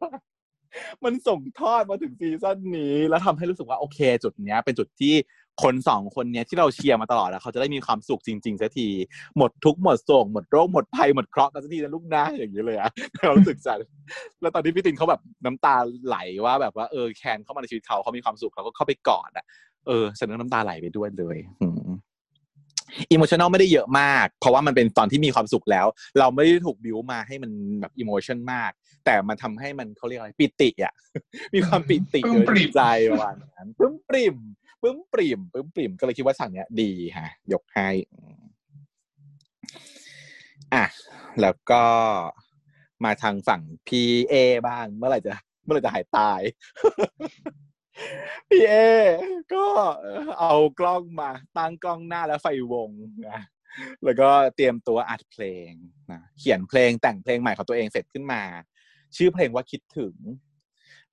มันส่งทอดมาถึงซีซั่นนี้ แล้วทำให้รู้สึกว่าโอเค จุดเนี้ย เป็นจุดที่คนสองคนเนี้ยที่เราเชียร์มาตลอดแล้วเขาจะได้มีความสุขจริงๆสักที หมดทุกหมดโศกหมดโรคหมดภัยหมดเคราะห์กันสักทีนะลูกนะอย่างนี้เลยอะเรารู้สึกจัดแล้วตอนที่พี่ตินเขาแบบน้ำตาไหลว่าแบบว่าเออแคนเข้ามาในชีวิตเขาเขามีความสุขเขาก็เข้าไปกอดอะเออฉันน้ำตาไหลไปด้วยเลยอิ โมชันอลไม่ได้เยอะมาก เพราะว่ามันเป็นตอนที่มีความสุขแล้ว เราไม่ได้ถูกบิวมาให้มันแบบอิโมชันมาก แต่มันทำให้มันเขาเรียกอะไรปิติอะมีความปิติปลื้มปริ่มใจประมาณนั้นปลื้มปริ่มปลื้มปริ่มปลื้มปริ่มก็เลยคิดว่าฉากเนี้ยดีฮะ ยกให้อืมอะแล้วก็มาทางฝั่งพีเอบ้าง เมื่อไหร่จะ เมื่อไหร่จะหายตาย พีเอ ก็เอากล้องมาตั้งกล้องหน้าแล้วไฟวงนะแล้วก็เตรียมตัวอัดเพลงนะเขียนเพลงแต่งเพลงใหม่ของตัวเองเสร็จขึ้นมา ชื่อเพลงว่าคิดถึง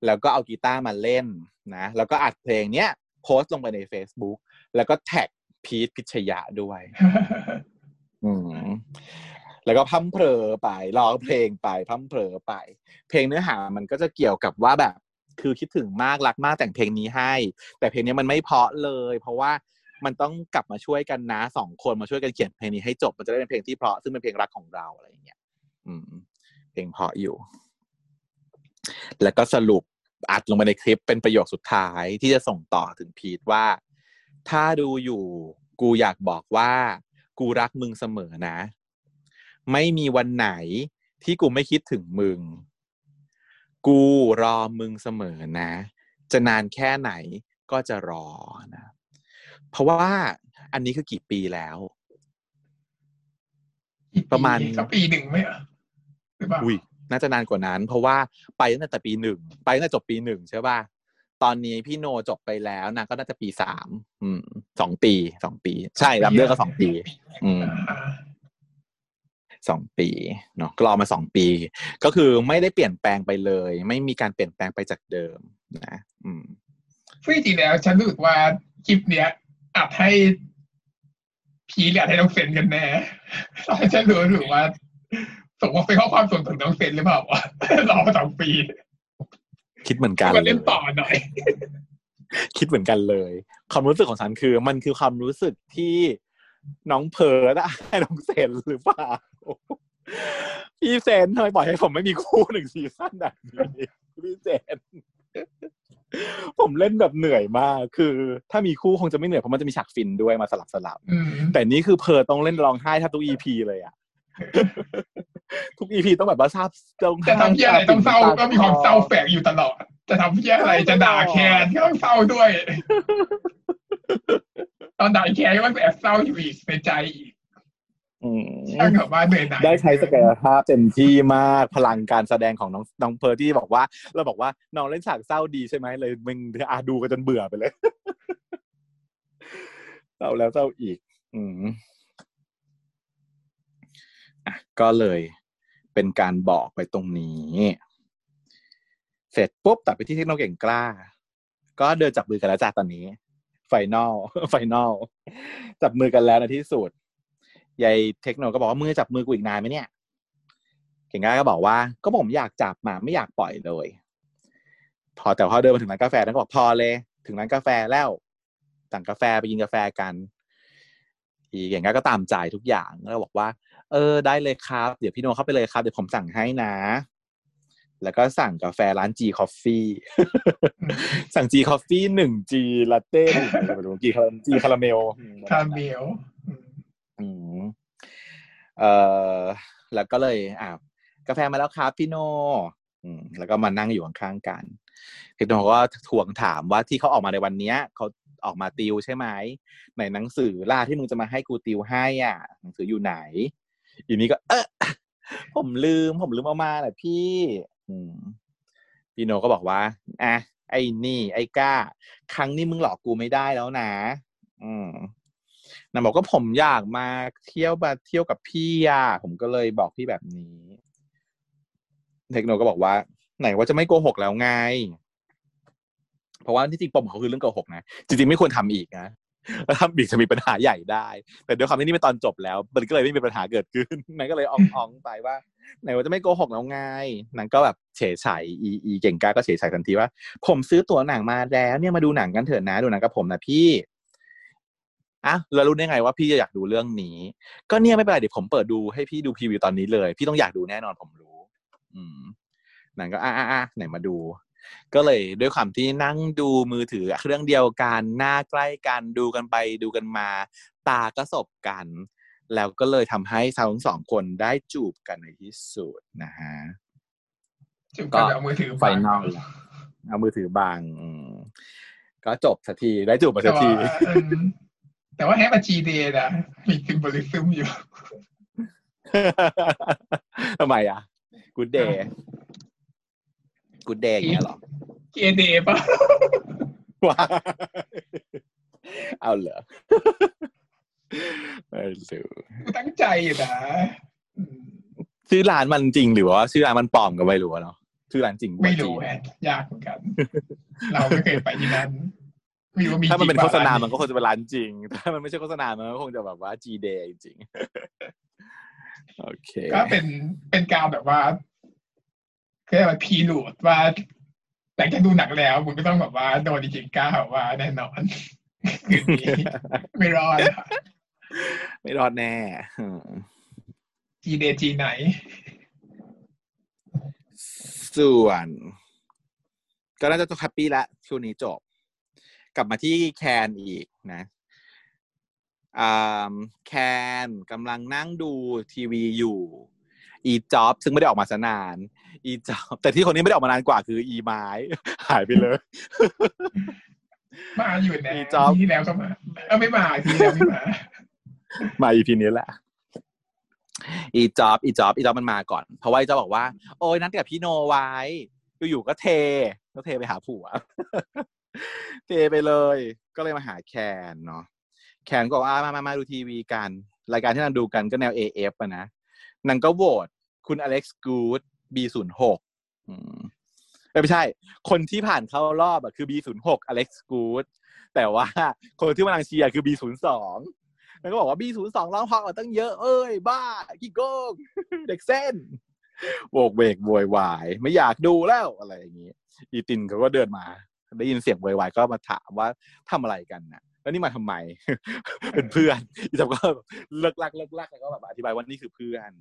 แล้วก็เอากีตาร์มาเล่นนะแล้วก็อัดเพลงเนี้ยโพสต์ลงไปใน Facebook แล้วก็แท็กพีทพิชยะด้วยอืมแล้วก็พัมเพลอไปร้องเพลงไปพัมเพลอไป เพลงเนื้อหามันก็จะเกี่ยวกับว่าแบบ คือคิดถึงมากรักมากแต่งเพลงนี้ให้ แต่เพลงนี้มันไม่เพาะเลย เพราะว่ามันต้องกลับมาช่วยกันนะสองคนมาช่วยกันเขียนเพลงนี้ให้จบ มันจะได้เป็นเพลงที่เพาะซึ่งเป็นเพลงรักของเราอะไรอย่างเงี้ยอืม เพลงเพาะอยู่ แล้วก็สรุปอัดลงไปในคลิปเป็นประโยคสุดท้ายที่จะส่งต่อถึงพีทว่า ถ้าดูอยู่ กูอยากบอกว่า กูรักมึงเสมอนะ ไม่มีวันไหนที่กูไม่คิดถึงมึง กูรอมึงเสมอนะ จะนานแค่ไหนก็จะรอนะ เพราะว่าอันนี้คือกี่ปีแล้ว ประมาณก็ปีหนึ่งไหมอะหรือเปล่าอุ้ยน่าจะนานกว่านั้น เพราะว่าไปตั้งแต่ปีหนึ่งไปตั้งแต่จบปีหนึ่งใช่ป่ะตอนนี้พี่โนจบไปแล้วนางก็น่าจะปีสามอืมสองปีสองปี ใช่รับเลือกก็สองปี อืมอ่า สองปีเนาะก็รอมาสองปี ก็คือไม่ได้เปลี่ยนแปลงไปเลย ไม่มีการเปลี่ยนแปลงไปจากเดิมนะอืมซึ่งจริงๆแล้วฉันรู้สึกว่าคลิปเนี้ยอัดให้พีหรืออัดให้น้องเซนกันแน่ฉันรู้สึกว่าส่งว่าเป็นข้อความส่วนถึงน้องเซนหรือเปล่าวะรอมาสองปี คิดเหมือนกันมาเลเล่ยนต่อหน่อย คิดเหมือนกันเลย ความรู้สึกของฉันคือ มันคือความรู้สึกที่ น้องเพิร์ดอะให้น้องเซนหรือเปล่าพี่เซนทำไมปล่อยให้ผมไม่มีคู่หนึ่งซีซั่นแบบนี้พี่เซนผมเล่นแบบเหนื่อยมาก คือ ถ้ามีคู่คงจะไม่เหนื่อยเพราะมันจะมีฉากฟินด้วยมาสลับสลับอืมแต่นี่คือเพอต้องเล่นร้องไห้แทบทุกอีพีเลยอะทุกอีพีต้องแบบว่าทราบต้องจะทำเพี้ยอะไรต้องเศร้าก็มีความเศร้าแฝงอยู่ตลอด จะทำเพี้ยอะไรจะด่าแคนก็ต้องเศร้าด้วย ตอนด่าแคนก็ต้องแอบเศร้าอยู่อีกในใจอีกอืมช่างกับว่าเหนื่อยหน่ายได้ใช้ศักยภาพเต็มที่มากพลังการแสดงของน้องน้องเพิร์ที่บอกว่า เราบอกว่าน้องเล่นฉากเศร้าดีใช่ไหมเลยมึงอาดูกันจนเบื่อไปเลยเศร้าแล้วเศร้าอีก อืมอะก็เลยเป็นการบอกไปตรงนี้ เสร็จปุ๊บตัดไปที่เทคโนเก่งกล้า ก็เดินจับมือกันแล้วจ้าตอนนี้ final final จับมือกันแล้วในที่สุดยายเทคโนก็บอกว่ามือจับมือกูอีกนานไหมเนี่ย เก่งก้าก็บอกว่า ก็ผมอยากจับมาไม่อยากปล่อยเลย พอแต่พอเดินมาถึงร้านกาแฟนั้นก็บอกพอเลย ถึงร้านกาแฟแล้วสั่งกาแฟไปกินกาแฟกัน อีเก่งก้าก็ตามใจทุกอย่างแล้วบอกว่า เออได้เลยครับ เดี๋ยวพี่โนเข้าไปเลยครับ เดี๋ยวผมสั่งให้นะ แล้วก็สั่งกาแฟร้าน G Coffee สั่ง G Coffee หนึ่ง G Latte หนึ่งอะไรไม่รู้ G คารา G คาราเมลคาราเมลอืมอืมเอ่อแล้วก็เลยอ่ากาแฟมาแล้วครับพี่โนอืมแล้วก็มานั่งอยู่ข้างๆกันพี่โนก็ทวงถามว่าที่เขาออกมาในวันเนี้ยเขาออกมาติวใช่ไหมไหนหนังสือล่าที่มึงจะมาให้กูติวให้อะ หนังสืออยู่ไหน อีนี้ก็ เออผมลืม ผมลืมเอามาแหละพี่อืม พี่โนก็บอกว่าอะไอ้นี่ ไอ้ก้า ครั้งนี้มึงหลอกกูไม่ได้แล้วนะ อืมนางบอกว่าผมอยากมาเที่ยวมาเที่ยวกับพี่อะผมก็เลยบอกพี่แบบนี้ เทคโนก็บอกว่า ไหนว่าจะไม่โกหกแล้วไง เพราะว่าที่จริงปมเขาคือเรื่องโกหกนะ จริงๆไม่ควรทำอีกนะ แล้วทำอีกจะมีปัญหาใหญ่ได้ แต่ด้วยความที่นี่เป็นตอนจบแล้ว มันก็เลยไม่มีปัญหาเกิดขึ้นนางก็เลยอ่องๆไปว่าไหนว่าจะไม่โกหกแล้วไงนางก็แบบเฉยฉอีอีเก่งกล้าก็เฉยฉทันทีว่า ผมซื้อตั๋วหนังมาแล้วเนี่ยมาดูหนังกันเถอะนะดูหนังกับผมนะพี่อะแล้วรู้ได้ไงว่าพี่จะอยากดูเรื่องนี้ ก็เนี่ยไม่เป็นไรเดี๋ยวผมเปิดดูให้พี่ดูพรีวิวตอนนี้เลย พี่ต้องอยากดูแน่นอนผมรู้ อืมนางก็อะอะอะไหนมาดู ก็เลยด้วยความที่นั่งดูมือถือเครื่องเดียวกันหน้าใกล้กันดูกันไปดูกันมา ตาก็สบกัน แล้วก็เลยทำให้ทั้งสองคนได้จูบกันในที่สุดนะฮะจุดกันเอามือถือไฟนอลเอามือถือบังอืมก็จบสักทีได้จูบมาแต่สักว่าทีเออแต่ว่าแฮปปี้จีเดย์นะมีซิมโบลิซึมอยู่ทำไมอะกูเดย์ กูเดย์อย่างเงี้ยเหรอเกเดย์ป่ะว้าเอาเหรอไม่รู้กูตั้งใจอยู่นะอืมชื่อร้านมันจริงหรือว่าชื่อร้านมันปลอมก็ไม่รู้อะเนาะชื่อร้านจริงไม่รู้จงแฮะยากเหมือนกัน เราไม่เคยไปที่นั่นไม่รู้ว่ามีถ้ามันเป็นจริโฆงษณาปะมันก็คงจะเป็นร้านจริง ถ้ามันไม่ใช่โฆษณา มันก็คงจะแบบว่า G Day จริงๆโอเค ก็เป็นเป็นการแบบว่า คือแบบพีรูดว่าหลังจากดูหนังแล้วมึงก็ต้องแบบว่าโดนจริงๆก้าวว่าแน่นอนคืนนี้ไม่รอดอะไม่รอดแน่อืมจีเดจีไหน ส่วน ก็น่าจะแฮปปี้ละช่วงนี้จบ กลับมาที่แคนอีกนะอ่าแคนกำลังนั่งดูทีวีอยู่ อีจ็อบซึ่งไม่ได้ออกมาสนาน อีจ็อบแต่ที่คนนี้ไม่ได้ออกมานานกว่าคืออีไม้ หายไปเลย มาอยู่แน่มีจ๊อบที่แล้วก็มาเออไม่มาทีแล้วไม่มา มาอีพีนี้แหละ อีจ็อบอีจ็อบอีจ็อบมันมาก่อน เพราะว่าอีจ็อบบอกว่า โอ้ยนัดกับพี่โนไว้อยู่ๆก็เท ก็เทไปหาผัว เทไปเลย ก็เลยมาหาแคนเนาะแคนก็บอกว่ามามามาดูทีวีกัน รายการที่นางดูกันก็แนว AF อะนะนางก็โหวตคุณอเล็กซ์กูด B06 อืมเอ้ยไม่ใช่ คนที่ผ่านเข้ารอบอะคือ B06 อเล็กซ์กูดแต่ว่าคนที่มานางเชียร์คือ B02 แล้วก็บอกว่า B02 ร้องเพราะกตั้งเยอะเอ้ย บ้าขี้โกง เด็กเส้นโบกเวกโวยวาย ไม่อยากดูแล้วอะไรอย่างนี้ อีตินเขาก็เดินมา ได้ยินเสียงโวยวายก็มาถามว่าทำอะไรกันนะแล้วนี่มาทำไม เป็นเพื่อนอีจับก็เลิกลักเลิกลักแล้วก็แบบอธิบายว่านี่คือเพื่อน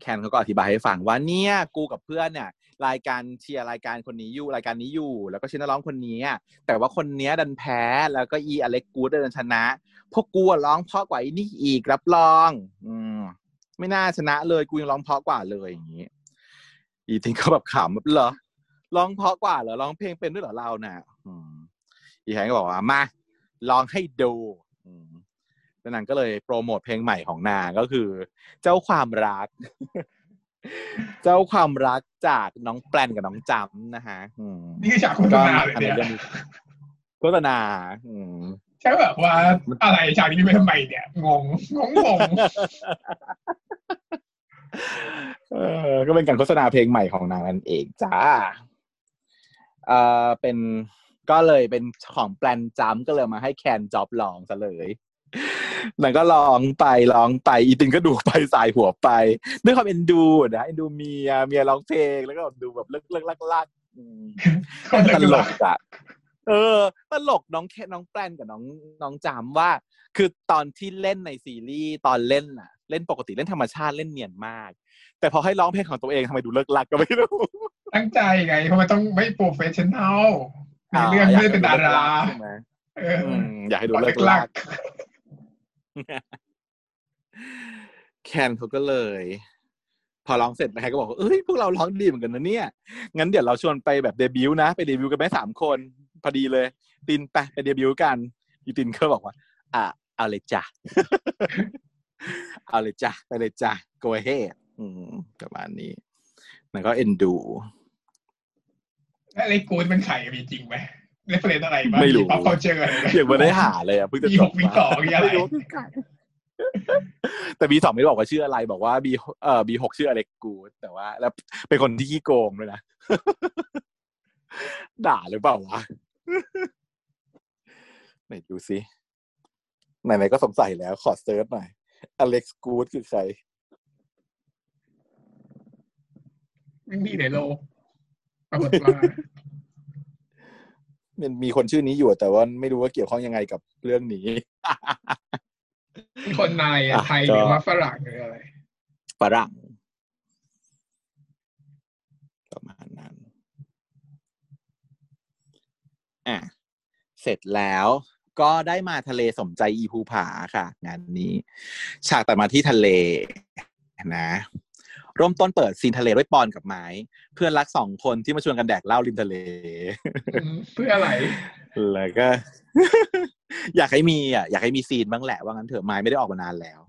แคนเขาก็อธิบายให้ฟังว่าเนี่ยกูกับเพื่อนเนี่ยรายการเชียร์รายการคนนี้อยู่รายการนี้อยู่ แล้วก็ชียร์นักร้องคนนี้แต่ว่าคนนี้ดันแพ้แล้วก็อีอเล็กกูดันชนะ พวกกูร้องเพราะกว่าอีนี่อีกรับรอง อืมไม่น่าชนะเลยกูยังร้องเพราะกว่าเลยอย่างนี้อีทิงก็แบบขำแบบเหรอร้องเพราะกว่าเหรอร้องเพลงเป็นด้วยเหรอเราน่ะอีแฮงก็บอกว่ามาลองให้ดู อืม นางก็เลยโปรโมทเพลงใหม่ของนางก็คือ เจ้าความรัก เจ้าความรักจากน้องแปลนกับน้องจำนะฮะอืมนี่คือฉากโฆษก็ณามาเลยทำในเนี่ยเรื่องนี้โฆษณาอืมใช่แบบว่าอะไรฉากนี้ไปทำไมเนี่ยงงงงงงเออก็เป็นการโฆษณาเพลงใหม่ของนางนั่นเองจ้าเออเป็นก็เลยเป็นของแปลนจัมก็เลยมาให้แคนจ็อบลองซะเลย นางก็ลองไปลองไป อีตินก็ดูไปสายหัวไป ด้วยความเอ็นดูนะเอ็นดูเมียเมียร้องเพลงแล้วก็แบบดูแบบเลิกเลิกลักลักอืมคนตจะลหลกอะเออตลกน้องแค่น้องแปลนกับน้องน้องจามว่า คือตอนที่เล่นในซีรีส์ตอนเล่นน่ะเล่นปกติเล่นธรรมชาติเล่นเนียนมาก แต่พอให้ร้องเพลงของตัวเองทำไมดูเลิ่กลั่กก็ไม่รู้ตั้งใจไงเพราะมันต้องไม่ professional ในเรื่องไม่ได้เป็นดาราใช่ไหมเอออืมอยากให้ดูขอเลิเลิกกลัลักก แคนเขาก็เลย พอร้องเสร็จใครก็บอกว่าเอ้ยพวกเราร้องดีเหมือนกันนะเนี่ย งั้นเดี๋ยวเราชวนไปแบบเดบิวต์นะ ไปเดบิวต์กันไหมสามคน พอดีเลย ตินไปไปเดบิวต์กันอีตินก็บอกว่า อะเอาเลยจ้ะเอาเลยจ้ะไปเลยจ้ะ go ahead อืมประมาณนี้มันก็เอ็นดูอะไรกูดเป็นไข่มีจริงไหม เรฟเฟรนอะไรบ้างไม่รู้ป๊อปเขาเจออะไรไหมยังไม่ได้หาเลยอะเพิ่งจะมีหกมีสองมีอะไรม่รู้แต่บีสองไม่ได้บอกว่าชื่ออะไร บอกว่าบีเอ่อบีหกชื่ออเล็กกูดแต่ว่า แล้วเป็นคนที่ขี้โกงด้วยนะด่าหรือเปล่าวะไหนดูสิไหนๆก็สงสัยแล้วขอเซิร์ชหน่อยอเล็กกูดคือใครไม่มีในโลกปรากฏว่า มันมีคนชื่อนี้อยู่แต่ว่าไม่รู้ว่าเกี่ยวข้องยังไงกับเรื่องนี้มีคนในอะอะไทยก็หรือว่าฝรั่งหรืออะไรฝรั่งประมาณนั้นอะเสร็จแล้วก็ได้มาทะเลสมใจอีภูผาค่ะ งานนี้ ฉากตัดมาที่ทะเลนะ เร่มต้นเปิดซีนทะเลด้วยปอนกับไม้ เพื่อนรักสองคนที่มาชวนกันแดกเหล้าริมทะเลอืมเพื่ออะไร แล้วก็ อยากให้มีอะอยากให้มีซีนบ้างแหละว่างั้นเถอะไม้ไม่ได้ออกมานานแล้ว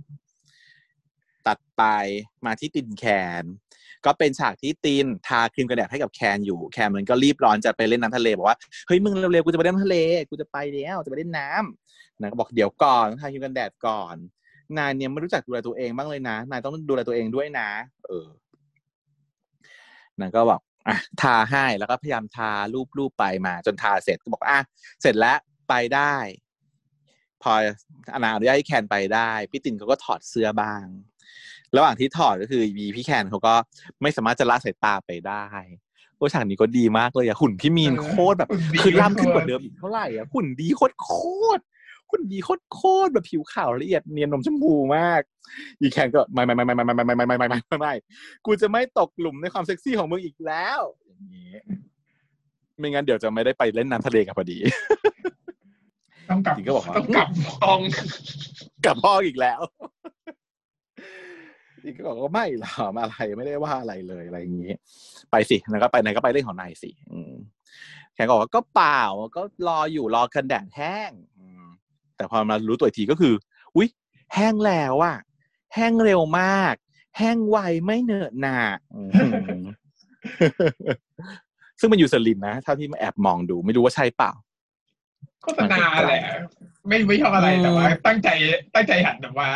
ตัดไปมาที่ตินแคน ก็เป็นฉากที่ตินทาครีมกันแดดให้กับแคนอยู่แคนมันก็รีบร้อนจะไปเล่นน้ำทะเลบอกว่าเฮ้ยมึงเร็วๆกูจะไปเล่นน้ำทะเลกูจะไปแล้วจะไปเล่นน้ำนางก็บอกเดี๋ยวก่อนต้องทาครีมกันแดดก่อน นายเนี่ยไม่รู้จักดูแลตัวเองบ้างเลยนะ นายต้องดูแลตัวเองด้วยนะ เออนางก็บอกอะทาให้แล้วก็พยายามทารูปๆไปมา จนทาเสร็จก็บอกอะเสร็จแล้วไปได้ พออนาอนุญาตให้แคนไปได้พี่ตินเขาก็ถอดเสื้อบ้าง ระหว่างที่ถอดก็คือมีพี่แคนเขาก็ไม่สามารถจะละสายตาไปได้โอ้ฉากนี้ก็ดีมากเลยอะหุ่นพี่มีนเออโคตรแบบหุ่นดีคือล่ำขึ้นกว่าโคตรเดิมอีกเท่าไหร่อะหุ่นดีโคตรโคตร หุ่นดีโคตรโคตรแบบผิวขาวละเอียดเนียนนมชมพูมาก อีแคนก็ไม่ไม่ไม่ไม่ไม่ไม่ไม่ไม่ไม่ไม่ไม่ไม่ไม่กูจะไม่ตกหลุมในความเซ็กซี่ของมึงอีกแล้ว อย่างนี้ไม่งั้นเดี๋ยวจะไม่ได้ไปเล่นน้ำทะเลกับพอดี ต้องกลับจริงก็บอกว่าต้องกลับห้องกลับพ่ออีกแล้วอีกก็บอกว่าไม่หรอกอะไรไม่ได้ว่าอะไรเลยอะไรอย่างนี้ ไปสิแล้วก็ไปไหนก็ไปเรื่องของนายสิอืมแขกก็บอกว่าก็เปล่าก็รออยู่รอกันแดดแห้งอืม แต่พอมารู้ตัวอีกทีก็คือ อุ๊ย แห้งแล้วอะแห้งเร็วมาก แห้งไวไม่เหนอะหนาอืมซึ่งมันอยู่สลินนะเท่าที่มาแอบมองดูไม่รู้ว่าใช่เปล่าโฆษณาแหละ ไม่ไม่ชอบอะไรอืมแต่ว่า ตั้งใจตั้งใจหันแบบว่า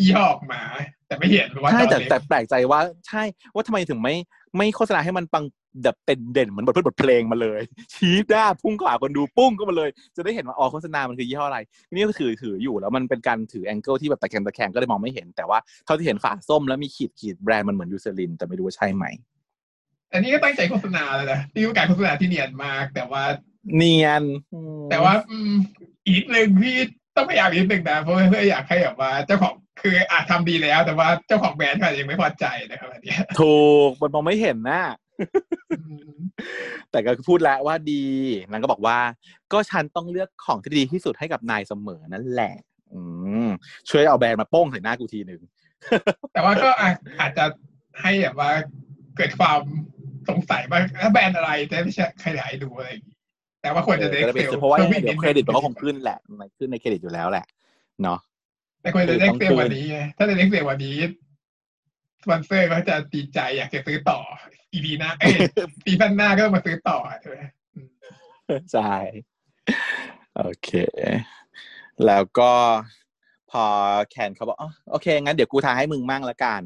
ยี่ห้อออกมา แต่ไม่เห็นว่าใช่แต่อนเล็กแต่แปลกใจว่า ใช่ว่าทำไมถึงไม่ ไม่โฆษณาให้มันปัง แบบเป็นเด่นเหมือนบทพูดบทเพลงมาเลย ชี้หน้าพุ่งเข้าหาคนดูปุ้งก็มาเลย จะได้เห็นว่าอ๋อโฆษณามันคือยี่ห้ออะไรนี่ก็ถือถืออยู่แล้วมันเป็นการถือแองเกิลที่แบบตะแคงตะแคงก็เลยมองไม่เห็น แต่ว่าเท่าที่เห็นฝาส้มแล้วมีขีดขีดแบรนด์มันเหมือนยูเซรินแต่ไม่รู้ว่าใช่ไหมอันนี้ก็ตั้งใจโฆษณาเลยนะนี่คือการโฆษณาที่เนียนมาก แต่ว่าเนียนอืมแต่ว่าอืมอีกหนึ่งที่ต้องพยายามอีกหนึ่งนะเพราะเพื่ออยากให้แบบว่าเจ้าของคืออาจทำดีแล้ว แต่ว่าเจ้าของแบรนด์อาจจะยังไม่พอใจนะครับอันเนี้ยถูกมันมองไม่เห็นนะอืม แต่ก็พูดแล้วว่าดีนางก็บอกว่า ก็ฉันต้องเลือกของที่ดีที่สุดให้กับนายเสมอนั่นแหละ อืมช่วยเอาแบรนด์มาโป้งใส่หน้ากูทีหนึ่งแต่ว่าก็อาจอาจจะให้แบบว่าเกิดความสงสัยว่าแบรนด์อะไรจะไม่ใช่ขยายดูอะไรอย่างงี้แต่ว่าควรจะเอเด็อกก็ได้ไปเซลซื้อเพราะว่าพิ่มอีกเดี๋ยวดเครดิตมันก็คงขึ้นแหละมันขึ้นในเครดิตอยู่แล้วแหละ เนาะแต่ควรจะเด็กเซลต้องขึ้นวันนี้ไงถ้าจะเด็กเซลวันนี้สปอนเซอร์ก็จะดีใจอยากจะซื้อต่อ อีพีหน้าเอ้ยปีพันหน้าก็มาซื้อต่อใช่ไหมใช่โอเค แล้วก็พอแคนเขาบอกอ๋อโอเค งั้นเดี๋ยวกูทาให้มึงมั่งละกัน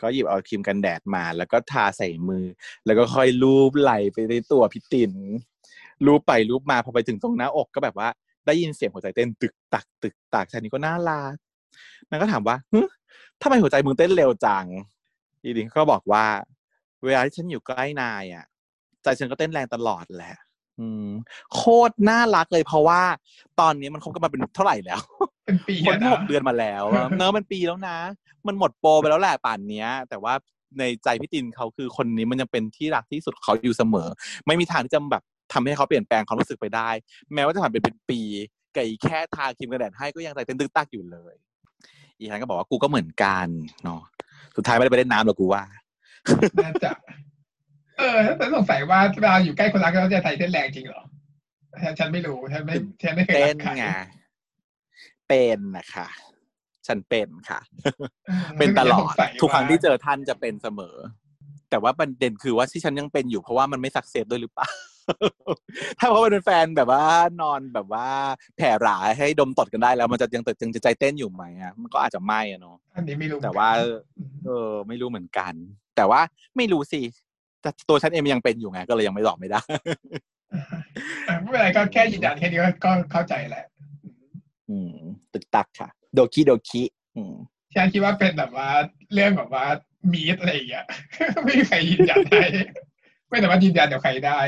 ก็หยิบเอาครีมกันแดดมา แล้วก็ทาใส่มือ แล้วก็ค่อยลูบไหลไปในตัวพี่ตินลูบไปลูบมาพอไปถึงตรงหน้าอกก็แบบว่า ได้ยินเสียงหัวใจเต้นตึกตัก ตึกตักชายนี้ก็น่ารักนางก็ถามว่าทำไมหัวใจมึงเต้นเร็วจังอีดิงก็บอกว่า เวลาที่ฉันอยู่ใกล้นายอะใจฉันก็เต้นแรงตลอดแหละอืม โคตรน่ารักเลยเพราะว่าตอนนี้มันคบกันมาเป็นเท่าไหร่แล้วเป็นปีคนอะนะหกเดือนมาแล้วอะเนอะมันปีแล้วนะ มันหมดโปรไปแล้วแหละป่านเนี้ย แต่ว่าในใจพี่ตินเขาคือคนนี้มันยังเป็นที่รักที่สุดของเขาอยู่เสมอ ไม่มีทางที่จะแบบทำให้เขาเปลี่ยนแปลงความรู้สึกไปได้ แม้ว่าจะผ่านไปเป็นปีไก่แค่ทาครีมกันแดดให้ก็ยังใจเต้นตึกตักอยู่เลย อีฮันก็บอกว่ากูก็เหมือนกันเนาะสุดท้ายไม่ได้ไปเล่นน้ำหรอกกูว่า น่าจะเออแต่สงสัยว่าเวลาอยู่ใกล้คนรักแล้วจะใจเต้นแรงจริงเหรอฉันฉันไม่รู้ฉันไม่ฉันไม่เคยเต้รันกใครไงเป็นนะคะฉันเป็นค่ะออเป็นตลอสดงสัยทุกครั้งว่าที่เจอท่านจะเป็นเสมอ แต่ว่าประเด็นคือว่าที่ฉันยังเป็นอยู่เพราะว่ามันไม่สักเซสด้วยหรือเปล่า ถ้าเพราะว่าเป็นแฟนแบบว่านอนแบบว่าแผ่หราให้ดมตดกันได้แล้ว มันจะยังยังจะใจเต้นอยู่ไหมอะมันก็อาจจะไม่อะเนาะอันนี้ไม่รู้แต่ว่า เออ ไม่รู้เหมือนกัน แต่ว่าไม่รู้สิแต่ตัวฉันเองมันยังเป็นอยู่ไงก็เลยยังไม่ตอบไม่ได้อะไม่เป็นไรก็แค่ยืนยันแค่นี้ก็ก็เข้าใจแหละอืม ตึกตักค่ะ โดคิโดคิอืมฉันคิดว่าเป็นแบบว่าเรื่องแบบว่ามีดอะไรอย่างเงี้ยไม่มีใครยืนยันได้ไม่สามารถยืนยันกับใครได้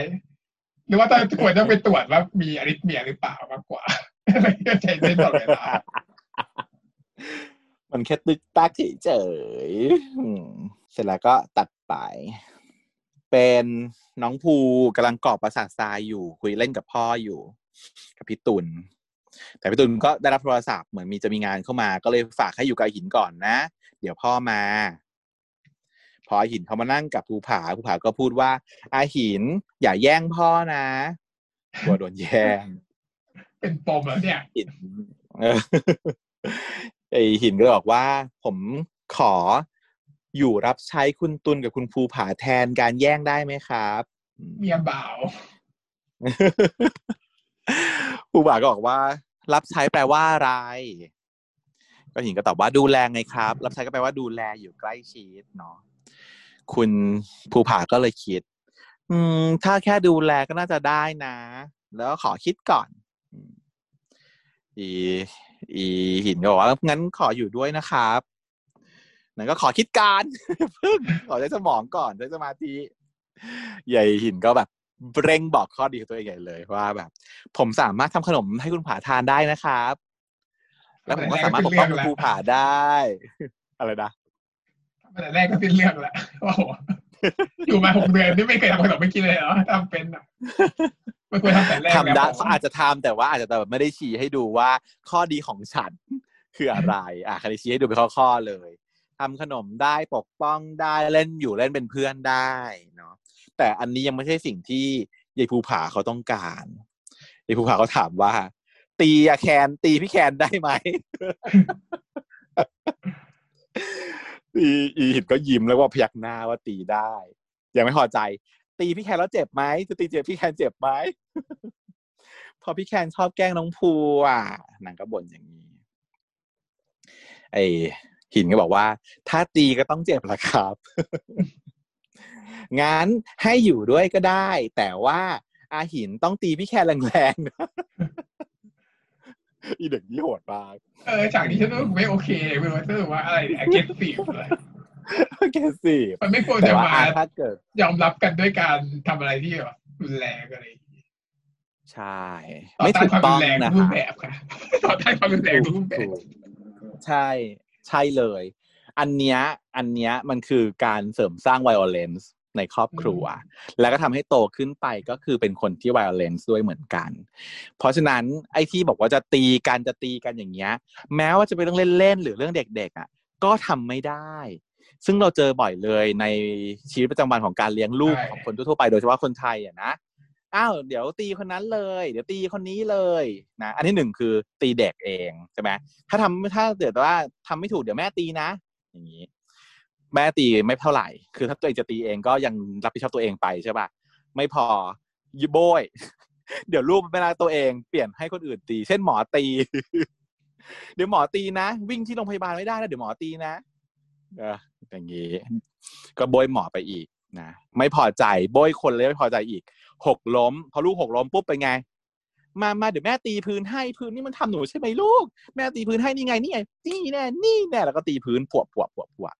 หรือว่าต้องควรต้องไปตรวจว่ามีอริทเมียหรือเปล่ามากกว่าไม่เข้เต้นตลอดเวลามันแค่ตึกตักเฉยๆอืมเสร็จแล้วก็ตัดไป เป็นน้องภูกำลังกรอบประสาททรายอยู่คุยเล่นกับพ่ออยู่ กับพี่ตุลแต่พี่ตุลก็ได้รับโทรศัพท์เหมือนมีจะมีงานเข้ามา ก็เลยฝากให้อยู่กับหินก่อนนะ เดี๋ยวพ่อมา พออาหินเขามานั่งกับภูผาภูผาก็พูดว่า อาหิน อย่าแย่งพ่อนะกลัวโดนแย่ง เป็นปมแล้วเนี่ยหินเออไอหินก็เลยบอกว่า ผมขออยู่รับใช้คุณตุลกับคุณภูผาแทนการแย่งได้ไหมครับอืมเมียบ่าวภูผาก็บอกว่า รับใช้แปลว่าอะไรก็หินก็ตอบว่าดูแลไงครับ รับใช้ก็แปลว่าดูแลอยู่ใกล้ชิดเนาะ คุณภูผาก็เลยคิด อืม ถ้าแค่ดูแลก็น่าจะได้นะ แล้วขอคิดก่อน อีอีหินก็บอกว่างั้นขออยู่ด้วยนะครับนั่นก็ขอคิดการพิ่งขอใช้สมองก่อนใช้สมาธิใหญ่หินก็แบบเร่งบอกข้อดีของตัวเองใหญ่เลยว่าแบบ ผมสามารถทำขนมให้คุณผาทานได้นะครับ แล้วผมก็สามารถปกป้องคุณภูผาได้ อะไรนะ แต่แรกก็สิ้นเรื่องแล้วโอ้โหอยู่มาหกเดือนนี่ไม่เคยทำขนมไม่กินเลยเหรอทำเป็นอะไม่ควรทำแต่แรกทำได้แล้วเขาอาจจะทำแต่ว่าอาจจะแบบไม่ได้ชี้ให้ดูว่าข้อดีของฉันคืออะไร อะคันนี้ชี้ให้ดูเป็นข้อๆเลยทำขนมได้ปกป้องได้เล่นอยู่เล่นเป็นเพื่อนได้เนาะแต่อันนี้ยังไม่ใช่สิ่งที่ยายภูผาเขาต้องการยายภูผาเขาถามว่า ตีอะแคนตีพี่แคนได้ไหม อีอีหินก็ยิ้มแล้วว่าพยักหน้าว่าตีได้ ยังไม่พอใจ ตีพี่แคนแล้วเจ็บไหมจะตีเจ็บพี่แคนเจ็บไหมพอพี่แคนชอบแกล้งน้องภูอะนางก็บ่นอย่างนี้ ไอหินก็บอกว่า ถ้าตีก็ต้องเจ็บละครับ งั้นให้อยู่ด้วยก็ได้ แต่ว่าอาหินต้องตีพี่แคนแรงๆนะ อีเด็กนี่โหดมากเออฉากนี้ฉันรู้สึกไม่โอเคไม่รู้รู้สึกว่าอะไรเนี่ยเกตสีเลยแกสิมันไม่ควรแต่จะว่ามาอะถ้าเกิด ยอมรับกันด้วยการทำอะไรที่แบบรุนแรงอะไรอย่างงี้ใช่ต่อไม่ต้าถูนกความต้รุองนแรงนะทุกรูคะปแบบค่ะต่อต้านความรุนแรงทุกรูปแบบถูกใช่ใช่เลย อันเนี้ยอันเนี้ยมันคือการเสริมสร้าง violence ในครอบครัว แล้วก็ทำให้โตขึ้นไปก็คือเป็นคนที่ violence ด้วยเหมือนกัน เพราะฉะนั้นไอ้ที่บอกว่าจะตีกันจะตีกันอย่างเงี้ย แม้ว่าจะเป็นเรื่องเล่นๆหรือเรื่องเด็กๆอะก็ทำไม่ได้ ซึ่งเราเจอบ่อยเลยในชีวิตประจำวันของการเลี้ยงลูกใช่ของคนทั่วๆไปโดยเฉพาะคนไทยอะนะอ้าวเดี๋ยวตีคนนั้นเลย เดี๋ยวตีคนนี้เลยนะอันที่หนึ่งคือตีเด็กเองใช่ไหมถ้าทำถ้าเกิดว่าทำไม่ถูกเดี๋ยวแม่ตีนะ อย่างนี้ แม่ตีไม่เท่าไหร่ คือถ้าตัวเองจะตีเองก็ยังรับผิดชอบตัวเองไปใช่ป่ะไม่พอยิโบยเดี๋ยวลูกเวลาตัวเองเปลี่ยนให้คนอื่นตี เช่นหมอตี เดี๋ยวหมอตีนะ วิ่งที่โรงพยาบาลไม่ได้นะเดี๋ยวหมอตีนะเอออย่างนี้ก็โบยหมอไปอีกนะไม่พอใจโบยคนเลยไม่พอใจอีก หกล้ม พอลูกหกล้มปุ๊บเป็นไง มามาเดี๋ยวแม่ตีพื้นให้พื้นนี่มันทำหนูใช่ไหมลูก แม่ตีพื้นให้นี่ไงนี่ไงนี่แน่นี่แน่แล้วก็ตีพื้นปวบปวบปวบปวบ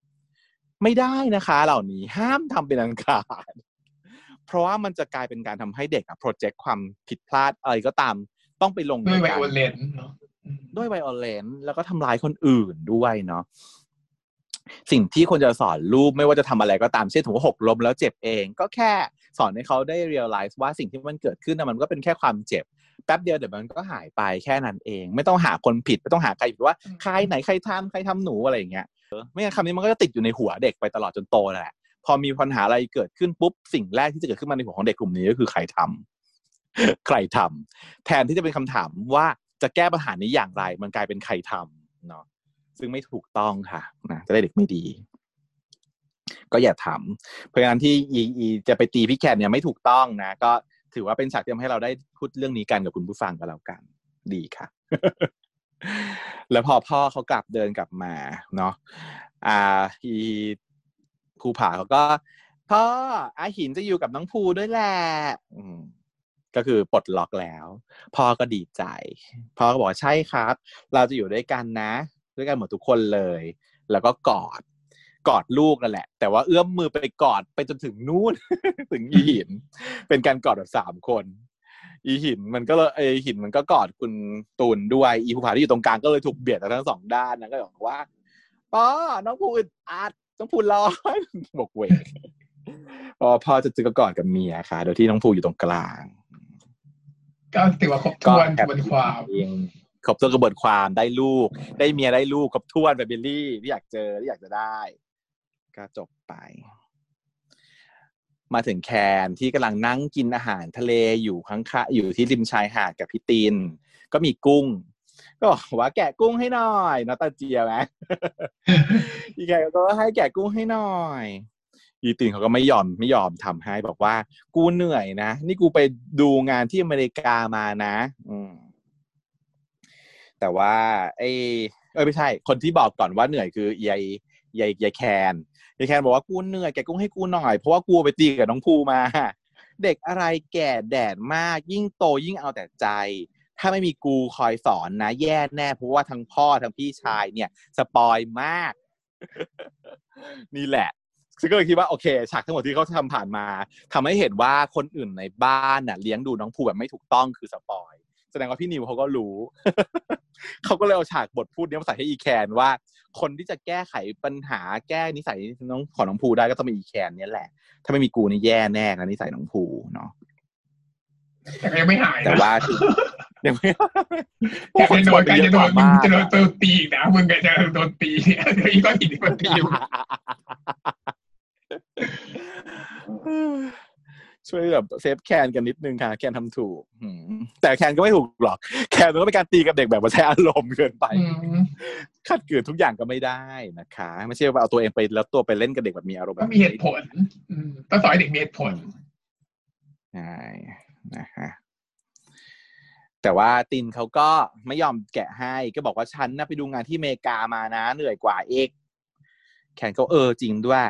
ไม่ได้นะคะ เหล่านี้ห้ามทำเป็นอันขาดเพราะว่ามันจะกลายเป็นการทำให้เด็กอะโปรเจกต์ความผิดพลาดอะไรก็ตาม ต้องไปลงด้วยไวการโอเลนเนาะอืมด้วยไวโอเลนแล้วก็ทำร้ายคนอื่นด้วยเนาะสิ่งที่ควรจะสอนลูกไม่ว่าจะทำอะไรก็ตามเช่นถือว่าหกล้มแล้วเจ็บเอง ก็แค่สอนให้เขาได้ realize ว่าสิ่งที่มันเกิดขึ้นนะมันก็เป็นแค่ความเจ็บแป๊บเดียวเดี๋ยวมันก็หายไปแค่นั้นเอง ไม่ต้องหาคนผิดไม่ต้องหาใครผิดว่าใครไหนใครทำใครทำหนูอะไรอย่างเงี้ยเออ ไม่งั้นคำนี้มันก็จะติดอยู่ในหัวเด็กไปตลอดจนโตแหละพอมีปัญหาอะไรเกิดขึ้นปุ๊บสิ่งแรกที่จะเกิดขึ้นมาในหัวของเด็กกลุ่มนี้ก็คือใครทใครทำแทนที่จะเป็นคำถามว่าจะแก้ปัญหานี้อย่างไร มันกลายเป็นใครทำเนาะซึ่งไม่ถูกต้องค่ะนะจะได้เด็กไม่ดี ก็อย่าทำเพราะฉะนั้นที่อีอีจะไปตีพี่แคนเนี่ยไม่ถูกต้องนะ ก็ถือว่าเป็นฉากที่ทำให้เราได้พูดเรื่องนี้กันกับคุณผู้ฟังก็แล้วกัน ดีค่ะ แล้วพอพ่อเขากลับเดินกลับมาเนาะอ่าอีภูผาเขาก็ พ่ออาหินจะอยู่กับน้องภูด้วยแหละก็คือปลดล็อกแล้ว พ่อก็ดีใจ พ่อก็บอกใช่ครับ เราจะอยู่ด้วยกันนะ ด้วยกันหมดทุกคนเลย แล้วก็กอดกอดลูกนั่นแหละ แต่ว่าเอื้อมมือไปกอดไปจนถึงนู่น ถึงหิน เป็นการกอดแบบสามคน อีหินมันก็เลยไอหินมันก็กอดคุณตูนด้วย อีภูผาที่อยู่ตรงกลางก็เลยถูกเบียดทั้งสองด้านนะก็บอกว่าป้อน้องภูอึดอัดน้องภูร้อนบอกเวกพอพ่อจะจึกกอดกับเมียค่ะ โดยที่น้องภูอยู่ตรงกลางก็ถือว่าครบถ้วนกระบวนความเองครบถ้วนกระบวนความได้ลูก ได้เมียได้ลูกครบถ้วนแบบบิลลี่ที่อยากเจอที่อยากจะได้ ก็จบไป มาถึงแคนที่กำลังนั่งกินอาหารทะเลอยู่ข้างๆอยู่ที่ริมชายหาดกับพี่ตีน ก็มีกุ้ง ก็บอกว่าแกะกุ้งให้หน่อยนอตาเจียไหมอีแกก็ให้แกะกุ้งให้หน่อยอีตีนเขาก็ไม่ยอมไม่ยอมทำให้บอกว่า กูเหนื่อยนะ นี่กูไปดูงานที่อเมริกามานะ อืมแต่ว่าไอ้เออไม่ใช่ คนที่บอกก่อนว่าเหนื่อยคือยา ยายยายแคนยายแคนบอกว่ากูเหนื่อยแกกุ้งให้กูหน่อยเพราะว่ากูไปตีกับน้องภูมา เด็กอะไรแก่แดดมาก ยิ่งโตยิ่งเอาแต่ใจ ถ้าไม่มีกูคอยสอนนะ แย่แน่เพราะว่าทั้งพ่อทั้งพี่ชายเนี่ย สปอยมาก นี่แหละซึ่งก็เลยคิดว่าโอเคฉากทั้งหมดที่เขาทำผ่านมาทำให้เห็นว่าคนอื่นในบ้านน่ะเลี้ยงดูน้องภูแบบไม่ถูกต้องคือสปอยแสดงว่าพี่นิวเขาก็รู้ เขาก็เลยเอาฉากบทพูดนี้มาใส่ให้อีแคนว่า คนที่จะแก้ไขปัญหาแก้นิสัยน้องของน้องภูได้ก็ต้องเป็นอีแคนเนี่ยแหละ ถ้าไม่มีกูนี่แย่แน่นะนิสัยน้องภูเนาะแต่ยังไม่หายแต่นะว่ายังไม่แกจะโดนแกจะโดนมึงจะโดนโดนตีอีกนะมึงก็จะโดนตีเนี่ยเดี๋ยวอีกก้อนหินที่มันตีอยู่ ช่วยแบบเซฟแคนกันนิดนึงค่ะ แคนทำถูกอืมแต่แคนก็ไม่ถูกหรอก แคนมันก็เป็นการตีกับเด็กแบบว่าใช้อารมณ์เกินไปอืมขัดเกิดทุกอย่างก็ไม่ได้นะคะ ไม่ใช่ว่าเอาตัวเองไปแล้วตัวไปเล่นกับเด็กแบบมีอารมณ์ก็มีเหตุผลอืมต้องสอนให้เด็กมีเหตุผลใช่นะฮะแต่ว่าตินเขาก็ไม่ยอมแกะให้ ก็บอกว่าฉันน่ะไปดูงานที่อเมริกามานะ เหนื่อยกว่าเอกแคนก็เออจริงด้วย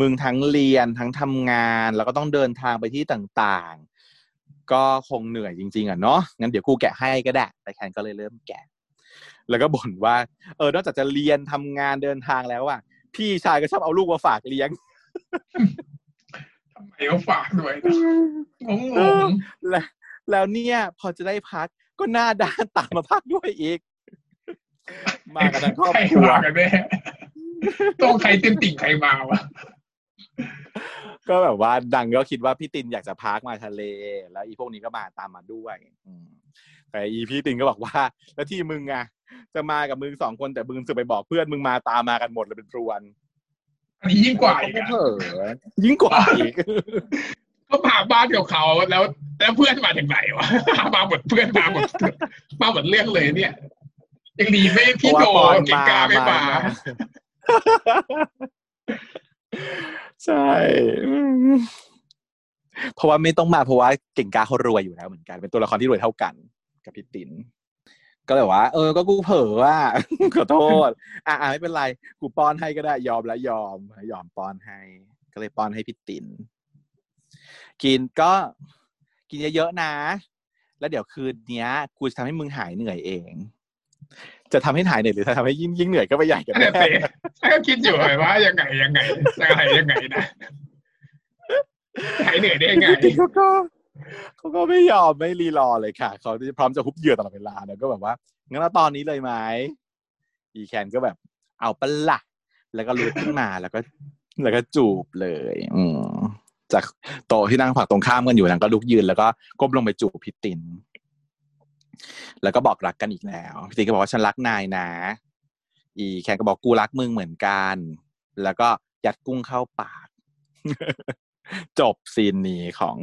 มึงทั้งเรียนทั้งทำงาน แล้วก็ต้องเดินทางไปที่ต่างๆ ก็คงเหนื่อยจริง ๆอะเนาะงั้นเดี๋ยวกูแกะให้ก็ได้แต่แคนก็เลยเริ่มแกะ แล้วก็บ่นว่า เออนอกจากจะเรียนทำงานเดินทางแล้วอะพี่ชายก็ชอบเอาลูกมาฝากเลี้ยงทำไมเขาฝากด้วยนะงงแล้วแล้วเนี่ยพอจะได้พักก็หน้าด้านตามมาพักด้วยอีกๆมากันทั้งครอบใครครัวมากันแน่ ต้องใครเต็มติ่งใครมาวะก็แบบว่าดังก็คิดว่าพี่ตินอยากจะพักมาทะเล แล้วอีพวกนี้ก็มาตามมาด้วยอืมแต่อีพี่ตินก็บอกว่า แล้วที่มึงอะจะมากับมึงสองคนแต่มึงจะไปบอกเพื่อนมึงมาตามมากันหมดเลยเป็นพรวนอันนี้ยิ่งกว่าอีกอะเผลอยิ่งกว่าอีกเขาพาบ้านกับเขาแล้วแล้วเพื่อนมาจากไหนวะมาหมดเพื่อนมาหมดมาหมดเรื่องเลยเนี่ยยังดีไม่พี่โดเพราะว่าปอนเก่งกล้าไม่มา ใช่เพราะว่าไม่ต้องมาเพราะว่าเก่งกาเขารวยอยู่แล้วเหมือนกัน เป็นตัวละครที่รวยเท่ากันกับพี่ตินก็เลยว่า เออ ก็กูเผลอว่าขอโทษ อะไม่เป็นไร กูป้อนให้ก็ได้ ยอมแล้วยอม ยอมป้อนให้ ก็เลยป้อนให้พี่ตินกินก็กินเยอะๆนะ แล้วเดี๋ยวคืนเนี้ย กูจะทำให้มึงหายเหนื่อยเอง จะทำให้หายเหนื่อยหรือจะทำให้ยิ่งยิ่งเหนื่อยก็ไปใหญ่กันนั่นแน่แหละสิฉันก็คิดอยู่เลยว่ายังไงยังไงยังไงยังไงนะหายเหนื่อยได้ยังไงพี่เขาก็เขาก็ไม่ยอมไม่รีรอเลยค่ะเขาพร้อมจะฮุบเหยื่อตลอดเวลาแล้วก็แบบว่างั้นเอาตอนนี้เลยไหมอีแคนก็แบบ เอาปะละแล้วก็ลุกขึ้นมาแล้วก็ แล้วก็จูบเลย อืมจากโต๊ะที่นั่งผักตรงข้ามกันอยู่นางก็ลุกยืนแล้วก็ก้มลงไปจูบพี่ติน แล้วก็บอกรักกันอีกแล้วพี่ตินก็บอกว่าฉันรักนายนะ อีแคนก็บอกกูรักมึงเหมือนกัน แล้วก็ยัดกุ้งเข้าปาก จบซีนนี้ของ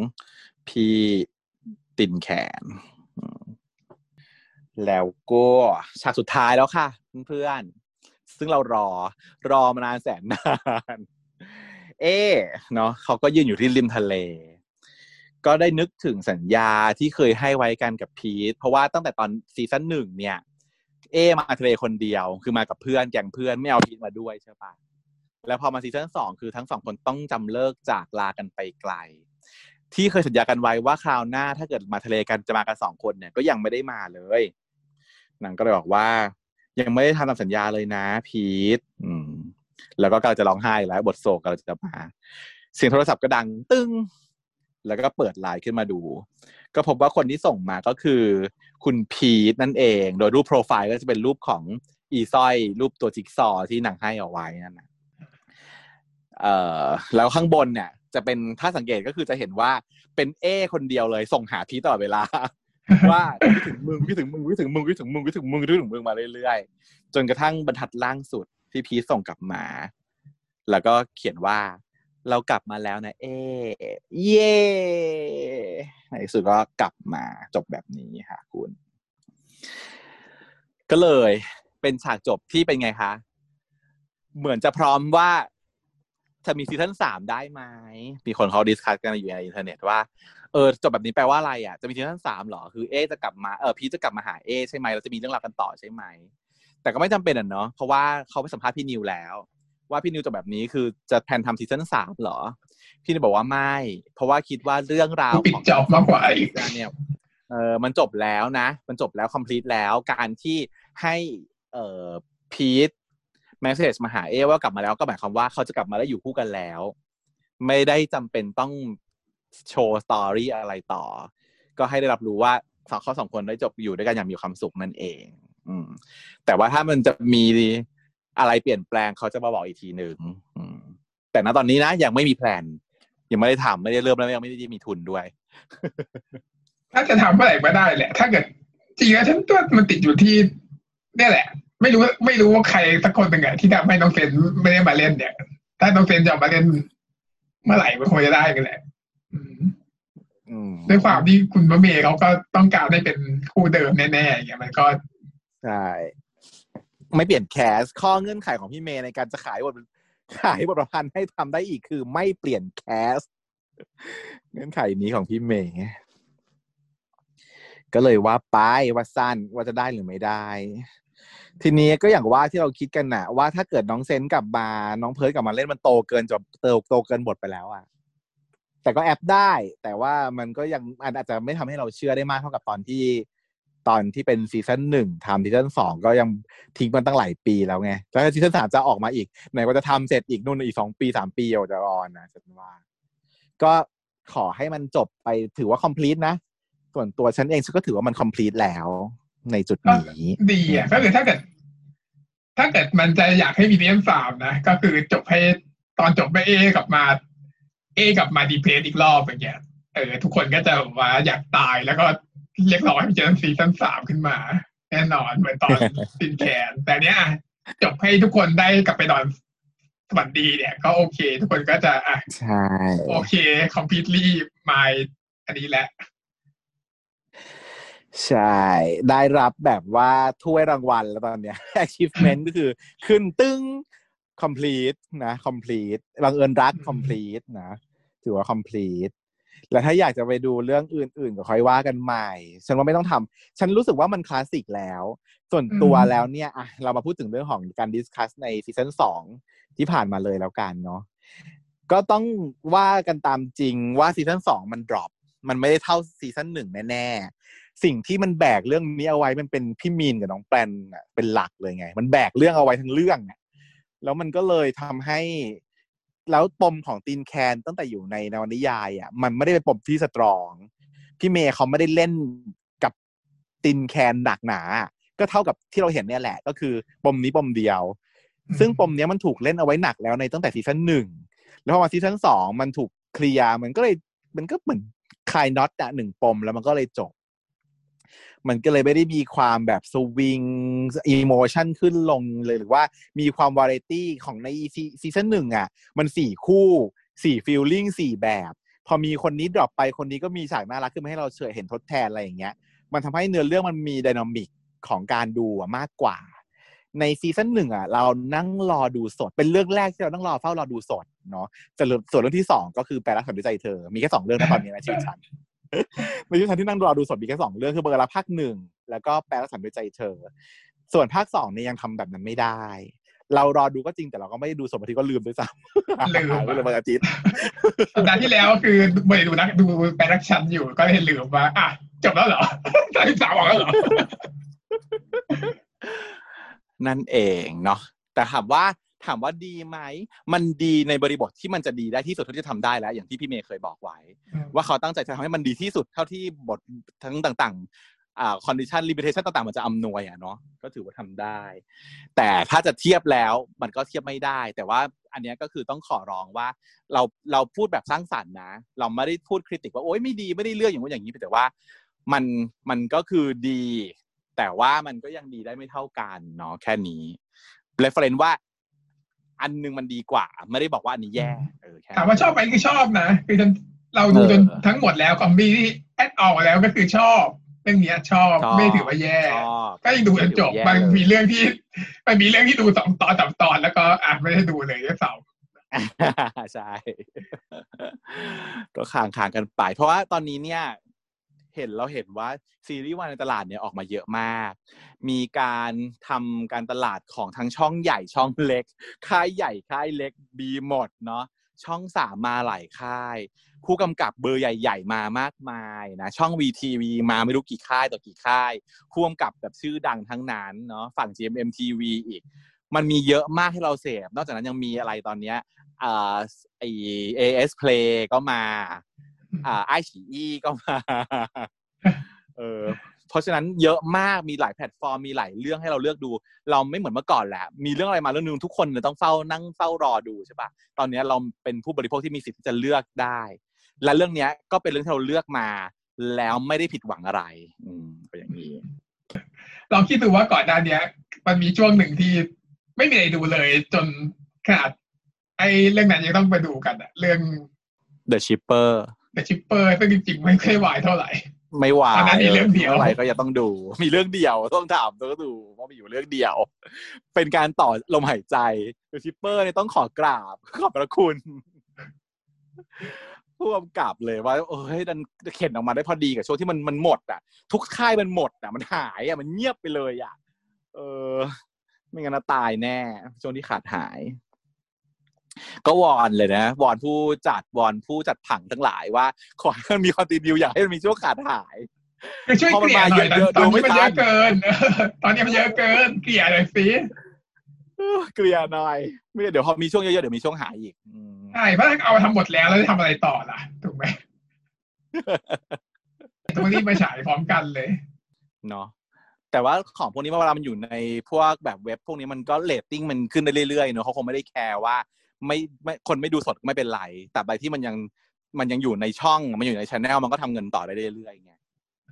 พี่ตินแขน แล้วก็ฉากสุดท้ายแล้วค่ะ เพื่อนๆ ซึ่งเรารอรอมานานแสนนาน เอเนาะเขาก็ยืนอยู่ที่ริมทะเล ก็ได้นึกถึงสัญญาที่เคยให้ไว้กันกับพีทเพราะว่าตั้งแต่ตอนซีซั่นหนึ่งเนี่ย เอมาทะเลคนเดียวคือมากับเพื่อนแก๊งเพื่อนไม่เอาพีทมาด้วยใช่ปะแล้วพอมาซีซั่นสองคือทั้งสองคนต้องจำเลิกจากลากันไปไกล ที่เคยสัญญากันไว้ว่าคราวหน้าถ้าเกิดมาทะเลกันจะมากันสองคนเนี่ยก็ยังไม่ได้มาเลยหนังก็เลยบอกว่า ยังไม่ได้ทำตามสัญญาเลยนะพีทอืม แล้วก็กำลังจะร้องไห้แล้วบทโศกกำลังจะมาเสียงโทรศัพท์ก็ดัง ตึ้ง แล้วก็เปิดไลน์ขึ้นมาดู ก็พบว่าคนที่ส่งมาก็คือ คุณพีทนั่นเอง โดยรูปโปรไฟล์ก็จะเป็นรูปของอีสร้อย รูปตัวจิ๊กซอที่หนังให้เอาไว้นั่นนะเอ่อแล้วข้างบนเนี่ย จะเป็นถ้าสังเกตก็คือจะเห็นว่าเป็นเอ คนเดียวเลยส่งหาพีทตลอดเวลา ว่าคิดถึงมึงคิดถึงมึงคิดถึงมึงคิดถึงมึงคิดถึงมึงคิดถึงมึงมาเรื่อยๆจนกระทั่งบรรทัดล่างสุดที่พีทส่งกลับมา แล้วก็เขียนว่า เรากลับมาแล้วนะ เอเย่ในที่สุดก็กลับมาจบแบบนี้ค่ะคุณ ก็เลยเป็นฉากจบที่เป็นไงคะ เหมือนจะพร้อมว่า จะมีซีซั่นสามได้ไหมมีคนเขา discuss กันอยู่ในอินเทอร์เน็ตว่าเออจบแบบนี้แปลว่าอะไรอะจะมีซีซั่นสามหรอคือเอจะกลับมาเออพีจะกลับมาหาเอใช่ไหมเราจะมีเรื่องราวกันต่อใช่ไหมแต่ก็ไม่จำเป็นอะเนาะเพราะว่าเขาไปสัมภาษณ์พี่นิวแล้ว ว่าพี่นิวจบแบบนี้คือจะ plan ทำซีซั่นสามหรอ พี่นิวบอกว่าไม่ เพราะว่าคิดว่าเรื่องราวปิดของ job มากกว่าอีกเนี่ยเออมันจบแล้วนะ มันจบแล้ว complete แล้วการที่ให้เอ่อพีท message มาหาเอว่ากลับมาแล้วก็หมายความว่าเขาจะกลับมาแล้วอยู่คู่กันแล้ว ไม่ได้จำเป็นต้องโชว์ story อะไรต่อ ก็ให้ได้รับรู้ว่าสองเขาสองคนได้จบอยู่ด้วยกันอย่างมีความสุขนั่นเอง อืมแต่ว่าถ้ามันจะมี อะไรเปลี่ยนแปลงเขาจะมาบอกอีกทีหนึ่งอืมแต่ณตอนนี้นะยังไม่มี plan ยังไม่ได้ทำไม่ได้เริ่มแล้วยังไม่ได้มีทุนด้วย ถ้าจะทำเมื่อไหร่ก็ได้แหละ ถ้าเกิดจริงๆแล้วฉันตัวมันติดอยู่ที่เนี่ยแหละ ไม่รู้ไม่รู้ว่าใครสักคนหนึ่งอะที่ทำให้น้องเซนไม่ได้มาเล่นเนี่ย ถ้าน้องเซนจะออกมาเล่นเมื่อไหร่มันคงจะได้กันแหละอืมอืมด้วยความที่คุณพระเมย์เขาก็ต้องการให้เป็นคู่เดิมแน่ๆอย่างเงี้ยมันก็ใช่ ไม่เปลี่ยนแคส ข้อเงื่อนไขของพี่เมย์ในการจะขายบทขายบทประพันธ์ให้ทำได้อีกคือไม่เปลี่ยนแคส เงื่อนไขนี้ของพี่เมย์ก็เลยว่าไปว่าสั้นว่าจะได้หรือไม่ได้ ทีนี้ก็อย่างว่าที่เราคิดกันนะว่าถ้าเกิดน้องเซนต์กลับมา น้องเพิร์ธกลับมาเล่นมันโตเกินจบโตโตเกินบทไปแล้วอะแต่ก็แอปได้ แต่ว่ามันก็ยังอาจจะไม่ทำให้เราเชื่อได้มากเท่ากับตอนที่ ตอนที่เป็นซีซั่นหนึ่งทำซีซั่นสองก็ยังทิ้งมันตั้งหลายปีแล้วไง แล้วซีซั่นสามจะออกมาอีก ไหนว่าจะทำเสร็จอีกนู่นอีกสองปีสามปีกว่าจะ on นะฉันว่า ก็ขอให้มันจบไปถือว่า complete นะ ส่วนตัวฉันเองฉันก็ถือว่ามัน complete แล้ว ในจุดนี้ดีอะก็คือถ้าเกิด ถ้าเกิดมันจะอยากให้มีเรื่องสามนะ ก็คือจบให้ตอนจบไปเอกลับมา เอกลับมา depress อีกรอบอย่างเงี้ยเออทุกคนก็จะแบบว่าอยากตายแล้วก็ เรียกร้องให้เจอซีซั่นสามขึ้นมา แน่นอนเหมือนตอนติณแคนแต่เนี้ยอะจบให้ทุกคนได้กลับไปนอนสวัสดีเนี่ย ก็โอเค ทุกคนก็จะอะใช่โอเค completely my อันนี้แหละใช่ ได้รับแบบว่าถ้วยรางวัลแล้วตอนเนี้ย achievement ก็คือขึ้นตึ้ง complete นะ complete บังเอิญรัก complete นะ ถือว่า complete แล้วถ้าอยากจะไปดูเรื่องอื่นๆก็ค่อยว่ากันใหม่ ฉันว่าไม่ต้องทำฉันรู้สึกว่ามันคลาสสิกแล้ว ส่วนตัวอืมแล้วเนี่ยอะเรามาพูดถึงเรื่องของการ discuss ในซีซั่นสองที่ผ่านมาเลยแล้วกันเนาะก็ต้องว่ากันตามจริงว่าซีซั่นสองมัน drop มันไม่ได้เท่าซีซั่นหนึ่งแน่ๆ สิ่งที่มันแบกเรื่องนี้เอาไว้มันเป็นพี่มีนกับน้องแปลนน่ะเป็นหลักเลยไง มันแบกเรื่องเอาไว้ทั้งเรื่องอะแล้วมันก็เลยทำให้ แล้วปมของตีนแคนตั้งแต่อยู่ในนวนิยายอะมันไม่ได้เป็นปมที่ strong พี่เมย์เขาไม่ได้เล่นกับตีนแคนหนักหนา ก็เท่ากับที่เราเห็นเนี่ยแหละ ก็คือปมนี้ปมเดียวอืมซึ่งปมเนี้ยมันถูกเล่นเอาไว้หนักแล้วในตั้งแต่ซีซั่นหนึ่งแล้วพอมาซีซั่นสองมันถูกเคลียร์มันก็เลยมันก็เหมือนคลายน็อตอะหนึ่งปมแล้วมันก็เลยจบ มันก็เลยไม่ได้มีความแบบ swing emotion ขึ้นลงเลยหรือว่ามีความวาไรตี้ของในซีซั่นหนึ่งอะ มันสี่คู่สี่ feeling สี่แบบ พอมีคนนี้ drop ไปคนนี้ก็มีฉากน่ารักขึ้นมาให้เราเฉยเห็นทดแทนอะไรอย่างเงี้ย มันทำให้เนื้อเรื่องมันมี dynamic ของการดูมากกว่า ในซีซั่นหนึ่งอะ เรานั่งรอดูสด เป็นเรื่องแรกที่เราต้องรอเฝ้ารอดูสดเนาะส่วนส่วนเรื่องที่สองก็คือแปลรักฉันด้วยใจเธอ มีแค่สองเรื่องนะตอนนี้นะชีวิตฉัน ในชีวิตฉันที่นั่งรอดูสดมีแค่สองเรื่องคือบังเอิญรักภาคหนึ่งแล้วก็แปลรักฉันด้วยใจเธอ ส่วนภาคสองเนี่ยยังทำแบบนั้นไม่ได้ เรารอดูก็จริงแต่เราก็ไม่ได้ดูสดบางทีก็ลืมด้วยซ้ำลืมหายไปเลยวันอาทิตย์สัปดาห์ที่แล้วคือไม่ได้ดูนั่งดูแปลรักฉันอยู่ก็เลยลืมว่าอะจบแล้วเหรอตอนที่สามออกแล้วเหรอนั่นเองเนาะแต่ถามว่า ถามว่าดีไหม มันดีในบริบทที่มันจะดีได้ที่สุดเท่าที่จะทำได้แล้ว อย่างที่พี่เมย์เคยบอกไว้ ว่าเขาตั้งใจจะทำให้มันดีที่สุดเท่าที่บททั้งต่างๆอ่าคอนดิชันลิมิเ t ชันต่างๆ มันจะอำนวยอะเนาะก็ถือว่าทำได้ แต่ถ้าจะเทียบแล้วมันก็เทียบไม่ได้ แต่ว่าอันเนี้ยก็คือต้องขอร้องว่า เราเราพูดแบบสร้างสรรค์นะ เราไม่ได้พูดคริติกว่าโอ๊ยไม่ดีไม่ได้เลือกอย่างนู้นอย่างนี้แต่ว่า มันมันก็คือดี แต่ว่ามันก็ยังดีได้ไม่เท่ากันเนาะแค่นี้เรฟเฟรนว่า อันหนึงมันดีกว่า ไม่ได้บอกว่าอันนี้แย่เออแค่ถามว่าชอบไหมคือชอบนะคือจนเราดูจนทั้งหมดแล้วคอมบี้ที่แอดออกแล้วก็คือชอบเรื่องเนี้ยชอบชอบไม่ถือว่าแย่ชอบก็ยังดูจนจบแย่บางเลยมีเรื่องที่มันมีเรื่องที่ดูสองตอนสามตอนแล้วก็อะไม่ได้ดูเลยด้วยซ้ใช่ ก็ค้างค้างๆกันไป เพราะว่าตอนนี้เนี่ย เห็นเราเห็นว่าซีรีส์วายในตลาดเนี่ยออกมาเยอะมาก มีการทำการตลาดของทั้งช่องใหญ่ช่องเล็ก ค่ายใหญ่ค่ายเล็กบีหมดเนาะช่องสามมาหลายค่าย ผู้กำกับเบอร์ใหญ่ ๆ มามากมายนะช่อง VTV มาไม่รู้กี่ค่ายต่อกี่ค่ายผู้กำกับแบบชื่อดังทั้งนั้นเนาะฝั่ง GMM TV อีก มันมีเยอะมากให้เราเสพนอกจากนั้นยังมีอะไรตอนเนี้ยอ่าไอ AS Play ก็มา อ่าไอฉีอีก็มาเออเพราะฉะนั้นเยอะมากมีหลายแพลตฟอร์มมีหลายเรื่องให้เราเลือกดู เราไม่เหมือนเมื่อก่อนแหละมีเรื่องอะไรมาเรื่องนึงทุกคนเลยต้องเฝ้านั่งเฝ้ารอดูใช่ปะตอนเนี้ยเราเป็นผู้บริโภคที่มีสิทธิ์ที่จะเลือกได้ และเรื่องเนี้ยก็เป็นเรื่องที่เราเลือกมา แล้วไม่ได้ผิดหวังอะไร อืมก็อย่างนี้ลองคิดดูว่าก่อนหน้าเนี้ยมันมีช่วงหนึ่งที่ไม่มีอะไรดูเลย จนขนาดไอ้เรื่องนั้นยังต้องไปดูกันอะเรื่อง The Shipper The Chipper ซึ่งจริงๆไม่ค่อยวายเท่าไหร่ ไม่ไหวตอนนั้นมีเรื่องเดียวอะไรก็ยังต้องดู มีเรื่องเดียวต้องถามต้องดูเพราะมีอยู่เรื่องเดียว เป็นการต่อลมหายใจ the shipper เนี่ยต้องขอกราบขอบพระคุณผู้กำกับเลยว่าเอ้ยดันเข็นออกมาได้พอดีกับช่วงที่มันมันหมดอะ ทุกค่ายมันหมดอะ มันหายอะมันเงียบไปเลยอะ เออ ไม่งั้นนะตายแน่ ช่วงที่ขาดหาย ก็วอนเลยนะวอนผู้จัดวอนผู้จัดผังทั้งหลายว่า ขอให้มันมีคอนติเนียอยากให้มันมีช่วงขาดหายคือช่วยพอมันเกลี่ยหน่อยมาเยอะๆตอนดูไม่นี้มันเยทัอะนเกินเออตอนนี้มันเยอะเกิน เกลี่ยหน่อยสิเกลียหน่อย ไม่ได้เดี๋ยวพอมีช่วงเยอะๆเดี๋ยวมีช่วงหายอีกอืมใช่เพราะถ้าเอาทำหมดแล้วแล้วจะทำอะไรต่อล่ะถูกไหมต้องรีบมาฉายพร้อมกันเลยเนาะแต่ว่าของพวกนี้เวลามันอยู่ในพวกแบบเว็บพวกนี้มันก็เรตติ้งมันขึ้นได้เรื่อยๆเนอะเขาคงไม่ได้แคร์ว่า ไม่ไม่คนไม่ดูสดก็ไม่เป็นไรแต่ใบที่มันยังมันยังอยู่ในช่องมันอยู่ใน channel มันก็ทำเงินต่อได้เรื่อยๆไง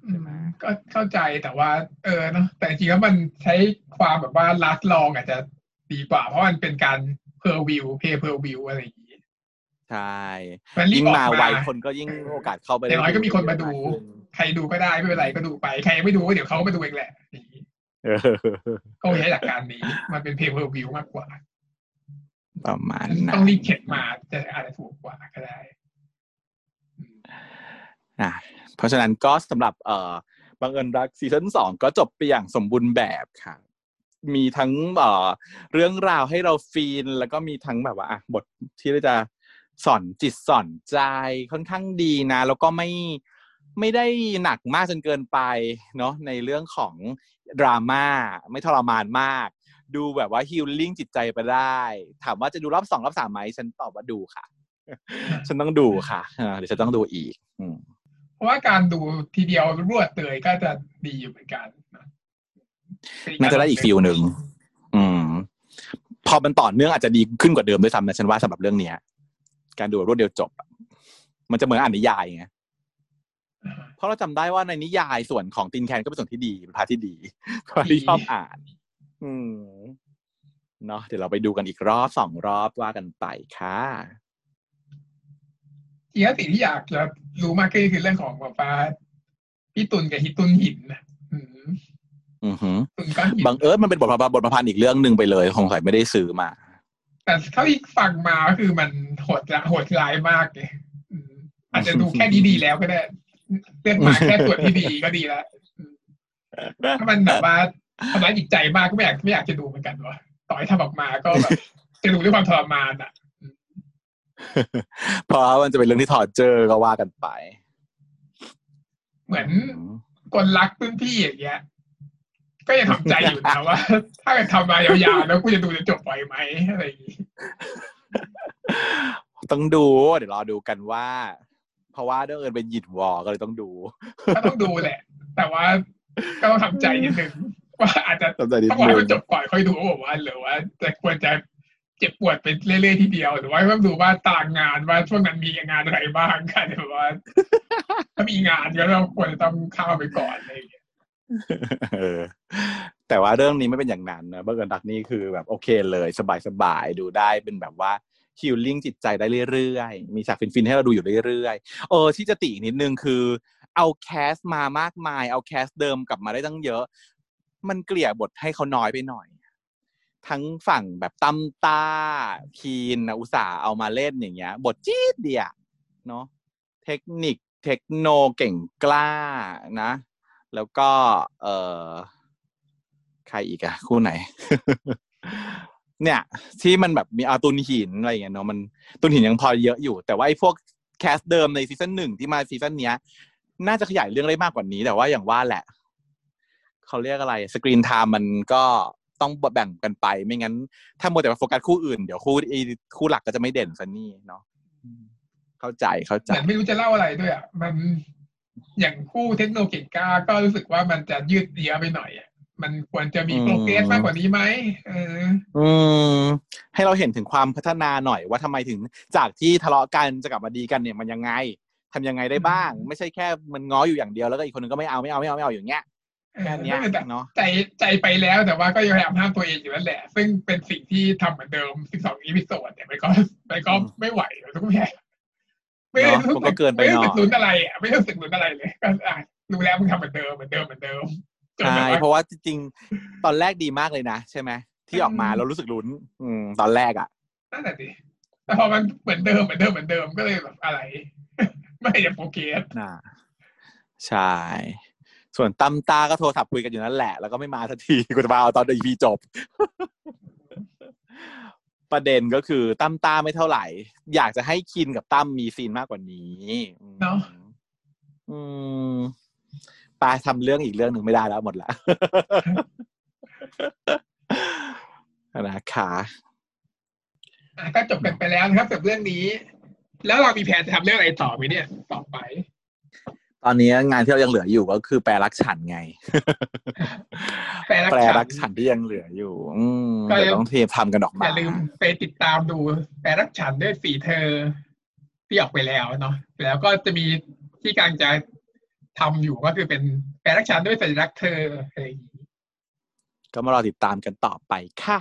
ใช่ไหมก็เข้าใจแต่ว่า เออเนาะแต่จริงๆแล้วมันใช้ความแบบว่าลัดลองอาจจะดีกว่า เพราะมันเป็นการ per view pay per view อะไรอย่างงี้ใช่มันรีบยิ่งออกมามาไวคนก็ยิ่งโอกาสเข้าไปอย่างน้อยก็มีคนมาดูเยอะขึ้นใครดูก็ได้ไม่เป็นไรก็ดูไป ใครยังไม่ดูก็เดี๋ยวเขาก็มาดูเองแหละอย่างงี้เออก็ใช้หลักการนี้ มันเป็น pay per view มากกว่า ประมาณต้นั้องนรีบเข็นมาจะอาจจะถูกกว่าก็ได้อะเพราะฉะนั้นก็สำหรับเอ่อบังเอิญรักซีซั่นสองก็จบไปอย่างสมบูรณ์แบบค่ะ มีทั้งเอ่อเรื่องราวให้เราฟีน แล้วก็มีทั้งแบบว่าอะบทที่จะสอนจิตสอนใจค่อนข้างดีนะ แล้วก็ไม่ไม่ได้หนักมากจนเกินไปเนาะในเรื่องของดราม่าไม่ทรมานมาก ดูแบบว่าฮิลลิ่งจิตใจไปได้ ถามว่าจะดูรอบสองรอบสามไหมฉันตอบว่าดูค่ะ ฉันต้องดูค่ะอ่าเดี๋ยวฉันต้องดูอีก อืมเพราะว่าการดูทีเดียวรวดเลยก็จะดีอยู่เหมือนกันนะน่าจะได้อีกฟิลหนึ่งอืม พอมันต่อเนื่องอาจจะดีขึ้นกว่าเดิมด้วยซ้ำนะฉันว่าสำหรับเรื่องเนี้ย การดูแบบรวดเดียวจบอะมันจะเหมือนอ่านนิยายไงเพราะเราจำได้ว่าในนิยายส่วนของติณแคนก็เป็นส่วนที่ดีเป็น part ที่ดี part ที่ชอบอ่าน อืมเนาะเดี๋ยวเราไปดูกันอีกรอบสองรอบว่ากันไปค่ะจริงๆแล้วสิ่งที่อยากจะรู้มากขึ้นคือเรื่องของแบบว่าพี่ตุนกับฮิตุนหินนะอืมอือหือตุนก้อนหินบังเอิญมันเป็นบทประพันธ์บทประพันธ์อีกเรื่องหนึ่งไปเลยคงใส่ไม่ได้ซื้อมา แต่เท่าที่ฟังมาก็คือมันโหดละโหดร้ายมากเลยอืมอาจจะดูแค่นี้ดีแล้วก็ได้เลือกมาแค่ส่วนที่ดีก็ดีแล้วอืมถ้ามันแบบว่า ทำร้ายจิตใจมากก็ไม่อยากไม่อยากจะดูเหมือนกันวะต่อให้ทำออกมาก็แบบจะดูด้วยความทรมานอะเพราะว่ามันจะเป็นเรื่องที่ถอดเจอก็ว่ากันไป เหมือนคนรักรุ่นพี่อย่างเงี้ย ก็ยังทำใจอยู่นะว่า ถ้าเกิดทำมายาวๆแล้วกูจะดูจะจบไหวไหมอะไรอย่างงี้ต้องดู เดี๋ยวรอดูกันว่า เพราะว่าเรื่องเอิญเป็นหยินวอก็เลยต้องดู ก็ต้องดูแหละ แต่ว่าก็ต้องทำใจนิดนึง ว่าอาจจะทำใจนิดต้องรอให้นึมันงจบก่อนค่อยดูว่าบอกว่าหรือว่าจะควรจะเจ็บปวดไปเรื่อยๆทีเดียวหรือว่าต้องดูว่าตารางงานว่าช่วงนั้นมีงานอะไรบ้างค่ะหรือว่า ถ้ามีงานก็เราควรจะต้องเข้าไปก่อนอะไรอย่างเงี้ยเออแต่ว่าเรื่องนี้ไม่เป็นอย่างนั้นนะเบิร์กดักนี่คือแบบโอเคเลยสบายๆดูได้เป็นแบบว่าฮิลลิ่งจิตใจได้เรื่อยๆ มีฉากฟินๆ ให้เราดูอยู่เรื่อยๆ เออที่จะติอีกนิดนึงคือ เอาแคสมามากมาย เอาแคสเดิมกลับมาได้ตั้งเยอะ มันเกลี่ยบทให้เขาน้อยไปหน่อย ทั้งฝั่งแบบตั้มตาคีนอุตส่าเอามาเล่นอย่างเงี้ย บทจี๊ดเดียวเนาะเทคนิคเทคโนเก่งกล้านะ แล้วก็เออใครอีกอะคู่ไหน เนี่ย ที่มันแบบมีอาตุนหินอะไรอย่างเงี้ยเนาะมันตุนหินยังพอเยอะอยู่ แต่ว่าไอ้พวกแคสเดิมในซีซั่นหนึ่งที่มาซีซั่นเนี้ย น่าจะขยายเรื่องได้มากกว่านี้ แต่ว่าอย่างว่าแหละ เขาเรียกอะไรสกรีนไทม์มันก็ต้องแบ่งกันไป ไม่งั้น ถ้าโมวแต่มาโฟกัสคู่อื่นเดี๋ยวคู่ไอ้คู่หลักก็จะไม่เด่นซันนี่เนาะอืมเข้าใจเข้าใจเหมือนไม่รู้จะเล่าอะไรด้วยอะมันอย่างคู่เทคโนโลยีก้าก็รู้สึกว่ามันจะยืดเยื้อไปหน่อยอะมันควรจะมีอืมโปรเกรสมากกว่านี้ไหมเออ อืม ให้เราเห็นถึงความพัฒนาหน่อยว่าทำไมถึงจากที่ทะเลาะกันจะกลับมาดีกันเนี่ยมันยังไงทำยังไงได้บ้าง ไม่ใช่แค่มันง้ออยู่อย่างเดียวแล้วก็อีกคนนึงก็ไม่เอาไม่เอาไม่เอาไม่เอาอย่างเงี้ย แค่เนี้ยเออแต่เนาะใจใจไปแล้วแต่ว่าก็ยังพยายามห้ามตัวเองอยู่นั่นแหละ ซึ่งเป็นสิ่งที่ทำเหมือนเดิม12อีพิโซดเนี่ยมันก็มันก็ไม่ไหวมันก็ไม่ใช่ไม่ได้เนาะรู้มันก็เกินไปไม่หน่รู้อสึกยลุ้นอะไรอะไม่รู้สึกลุ้นอะไรเลยก็อะรู้แล้วมึงทำเหมือนเดิมเหมือนเดิมเหมือนเดิมจนใช่แบบว่าเพราะว่าจริงๆ ตอนแรกดีมากเลยนะใช่ไหมที่ออกมาอืมเรารู้สึกลุ้น อืม ตอนแรกอะนั่นแหละดิแต่พอมันเหมือนเดิมเหมือนเดิมเหมือนเดิมก็เลยแบบอะไร ไม่ได้โฟกัสน่ะใช่ ส่วนตั้มตาก็โทรศัพท์คุยกันอยู่นั่นแหละ แล้วก็ไม่มาสักทีกูจะมาเอาตอนอีพีจบ ประเด็นก็คือตั้มตาไม่เท่าไหร่ อยากจะให้คินกับตั้มมีซีนมากกว่านี้อืมเนาะอืมปาทำเรื่องอีกเรื่องหนึ่งไม่ได้แล้วหมดละนะคะอะก็จบกันไปแล้วนะครับกับเรื่องนี้ แล้วเรามีแผนจะทำเรื่องอะไรต่อไหมเนี่ย ต่อไป ตอนนี้งานที่เรายังเหลืออยู่ก็คือแปลรักฉันไง แปลรักฉันแปลรักฉันที่ยังเหลืออยู่ อืมก็เดี๋ยวต้องเทปทำกันออกมาอย่าลืมไปติดตามดู แปลรักฉันด้วยใจเธอที่ออกไปแล้วเนาะแล้วก็จะมีที่กำลังจะทำอยู่ก็คือเป็นแปลรักฉันด้วยสัญลักษณ์เธออะไรอย่างนี้ก็มารอติดตามกันต่อไปค่ะ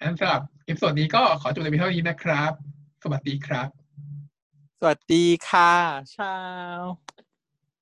อันสำหรับ episode นี้ก็ขอจบในเพียงเท่านี้นะครับ สวัสดีครับ สวัสดีค่ะเช้า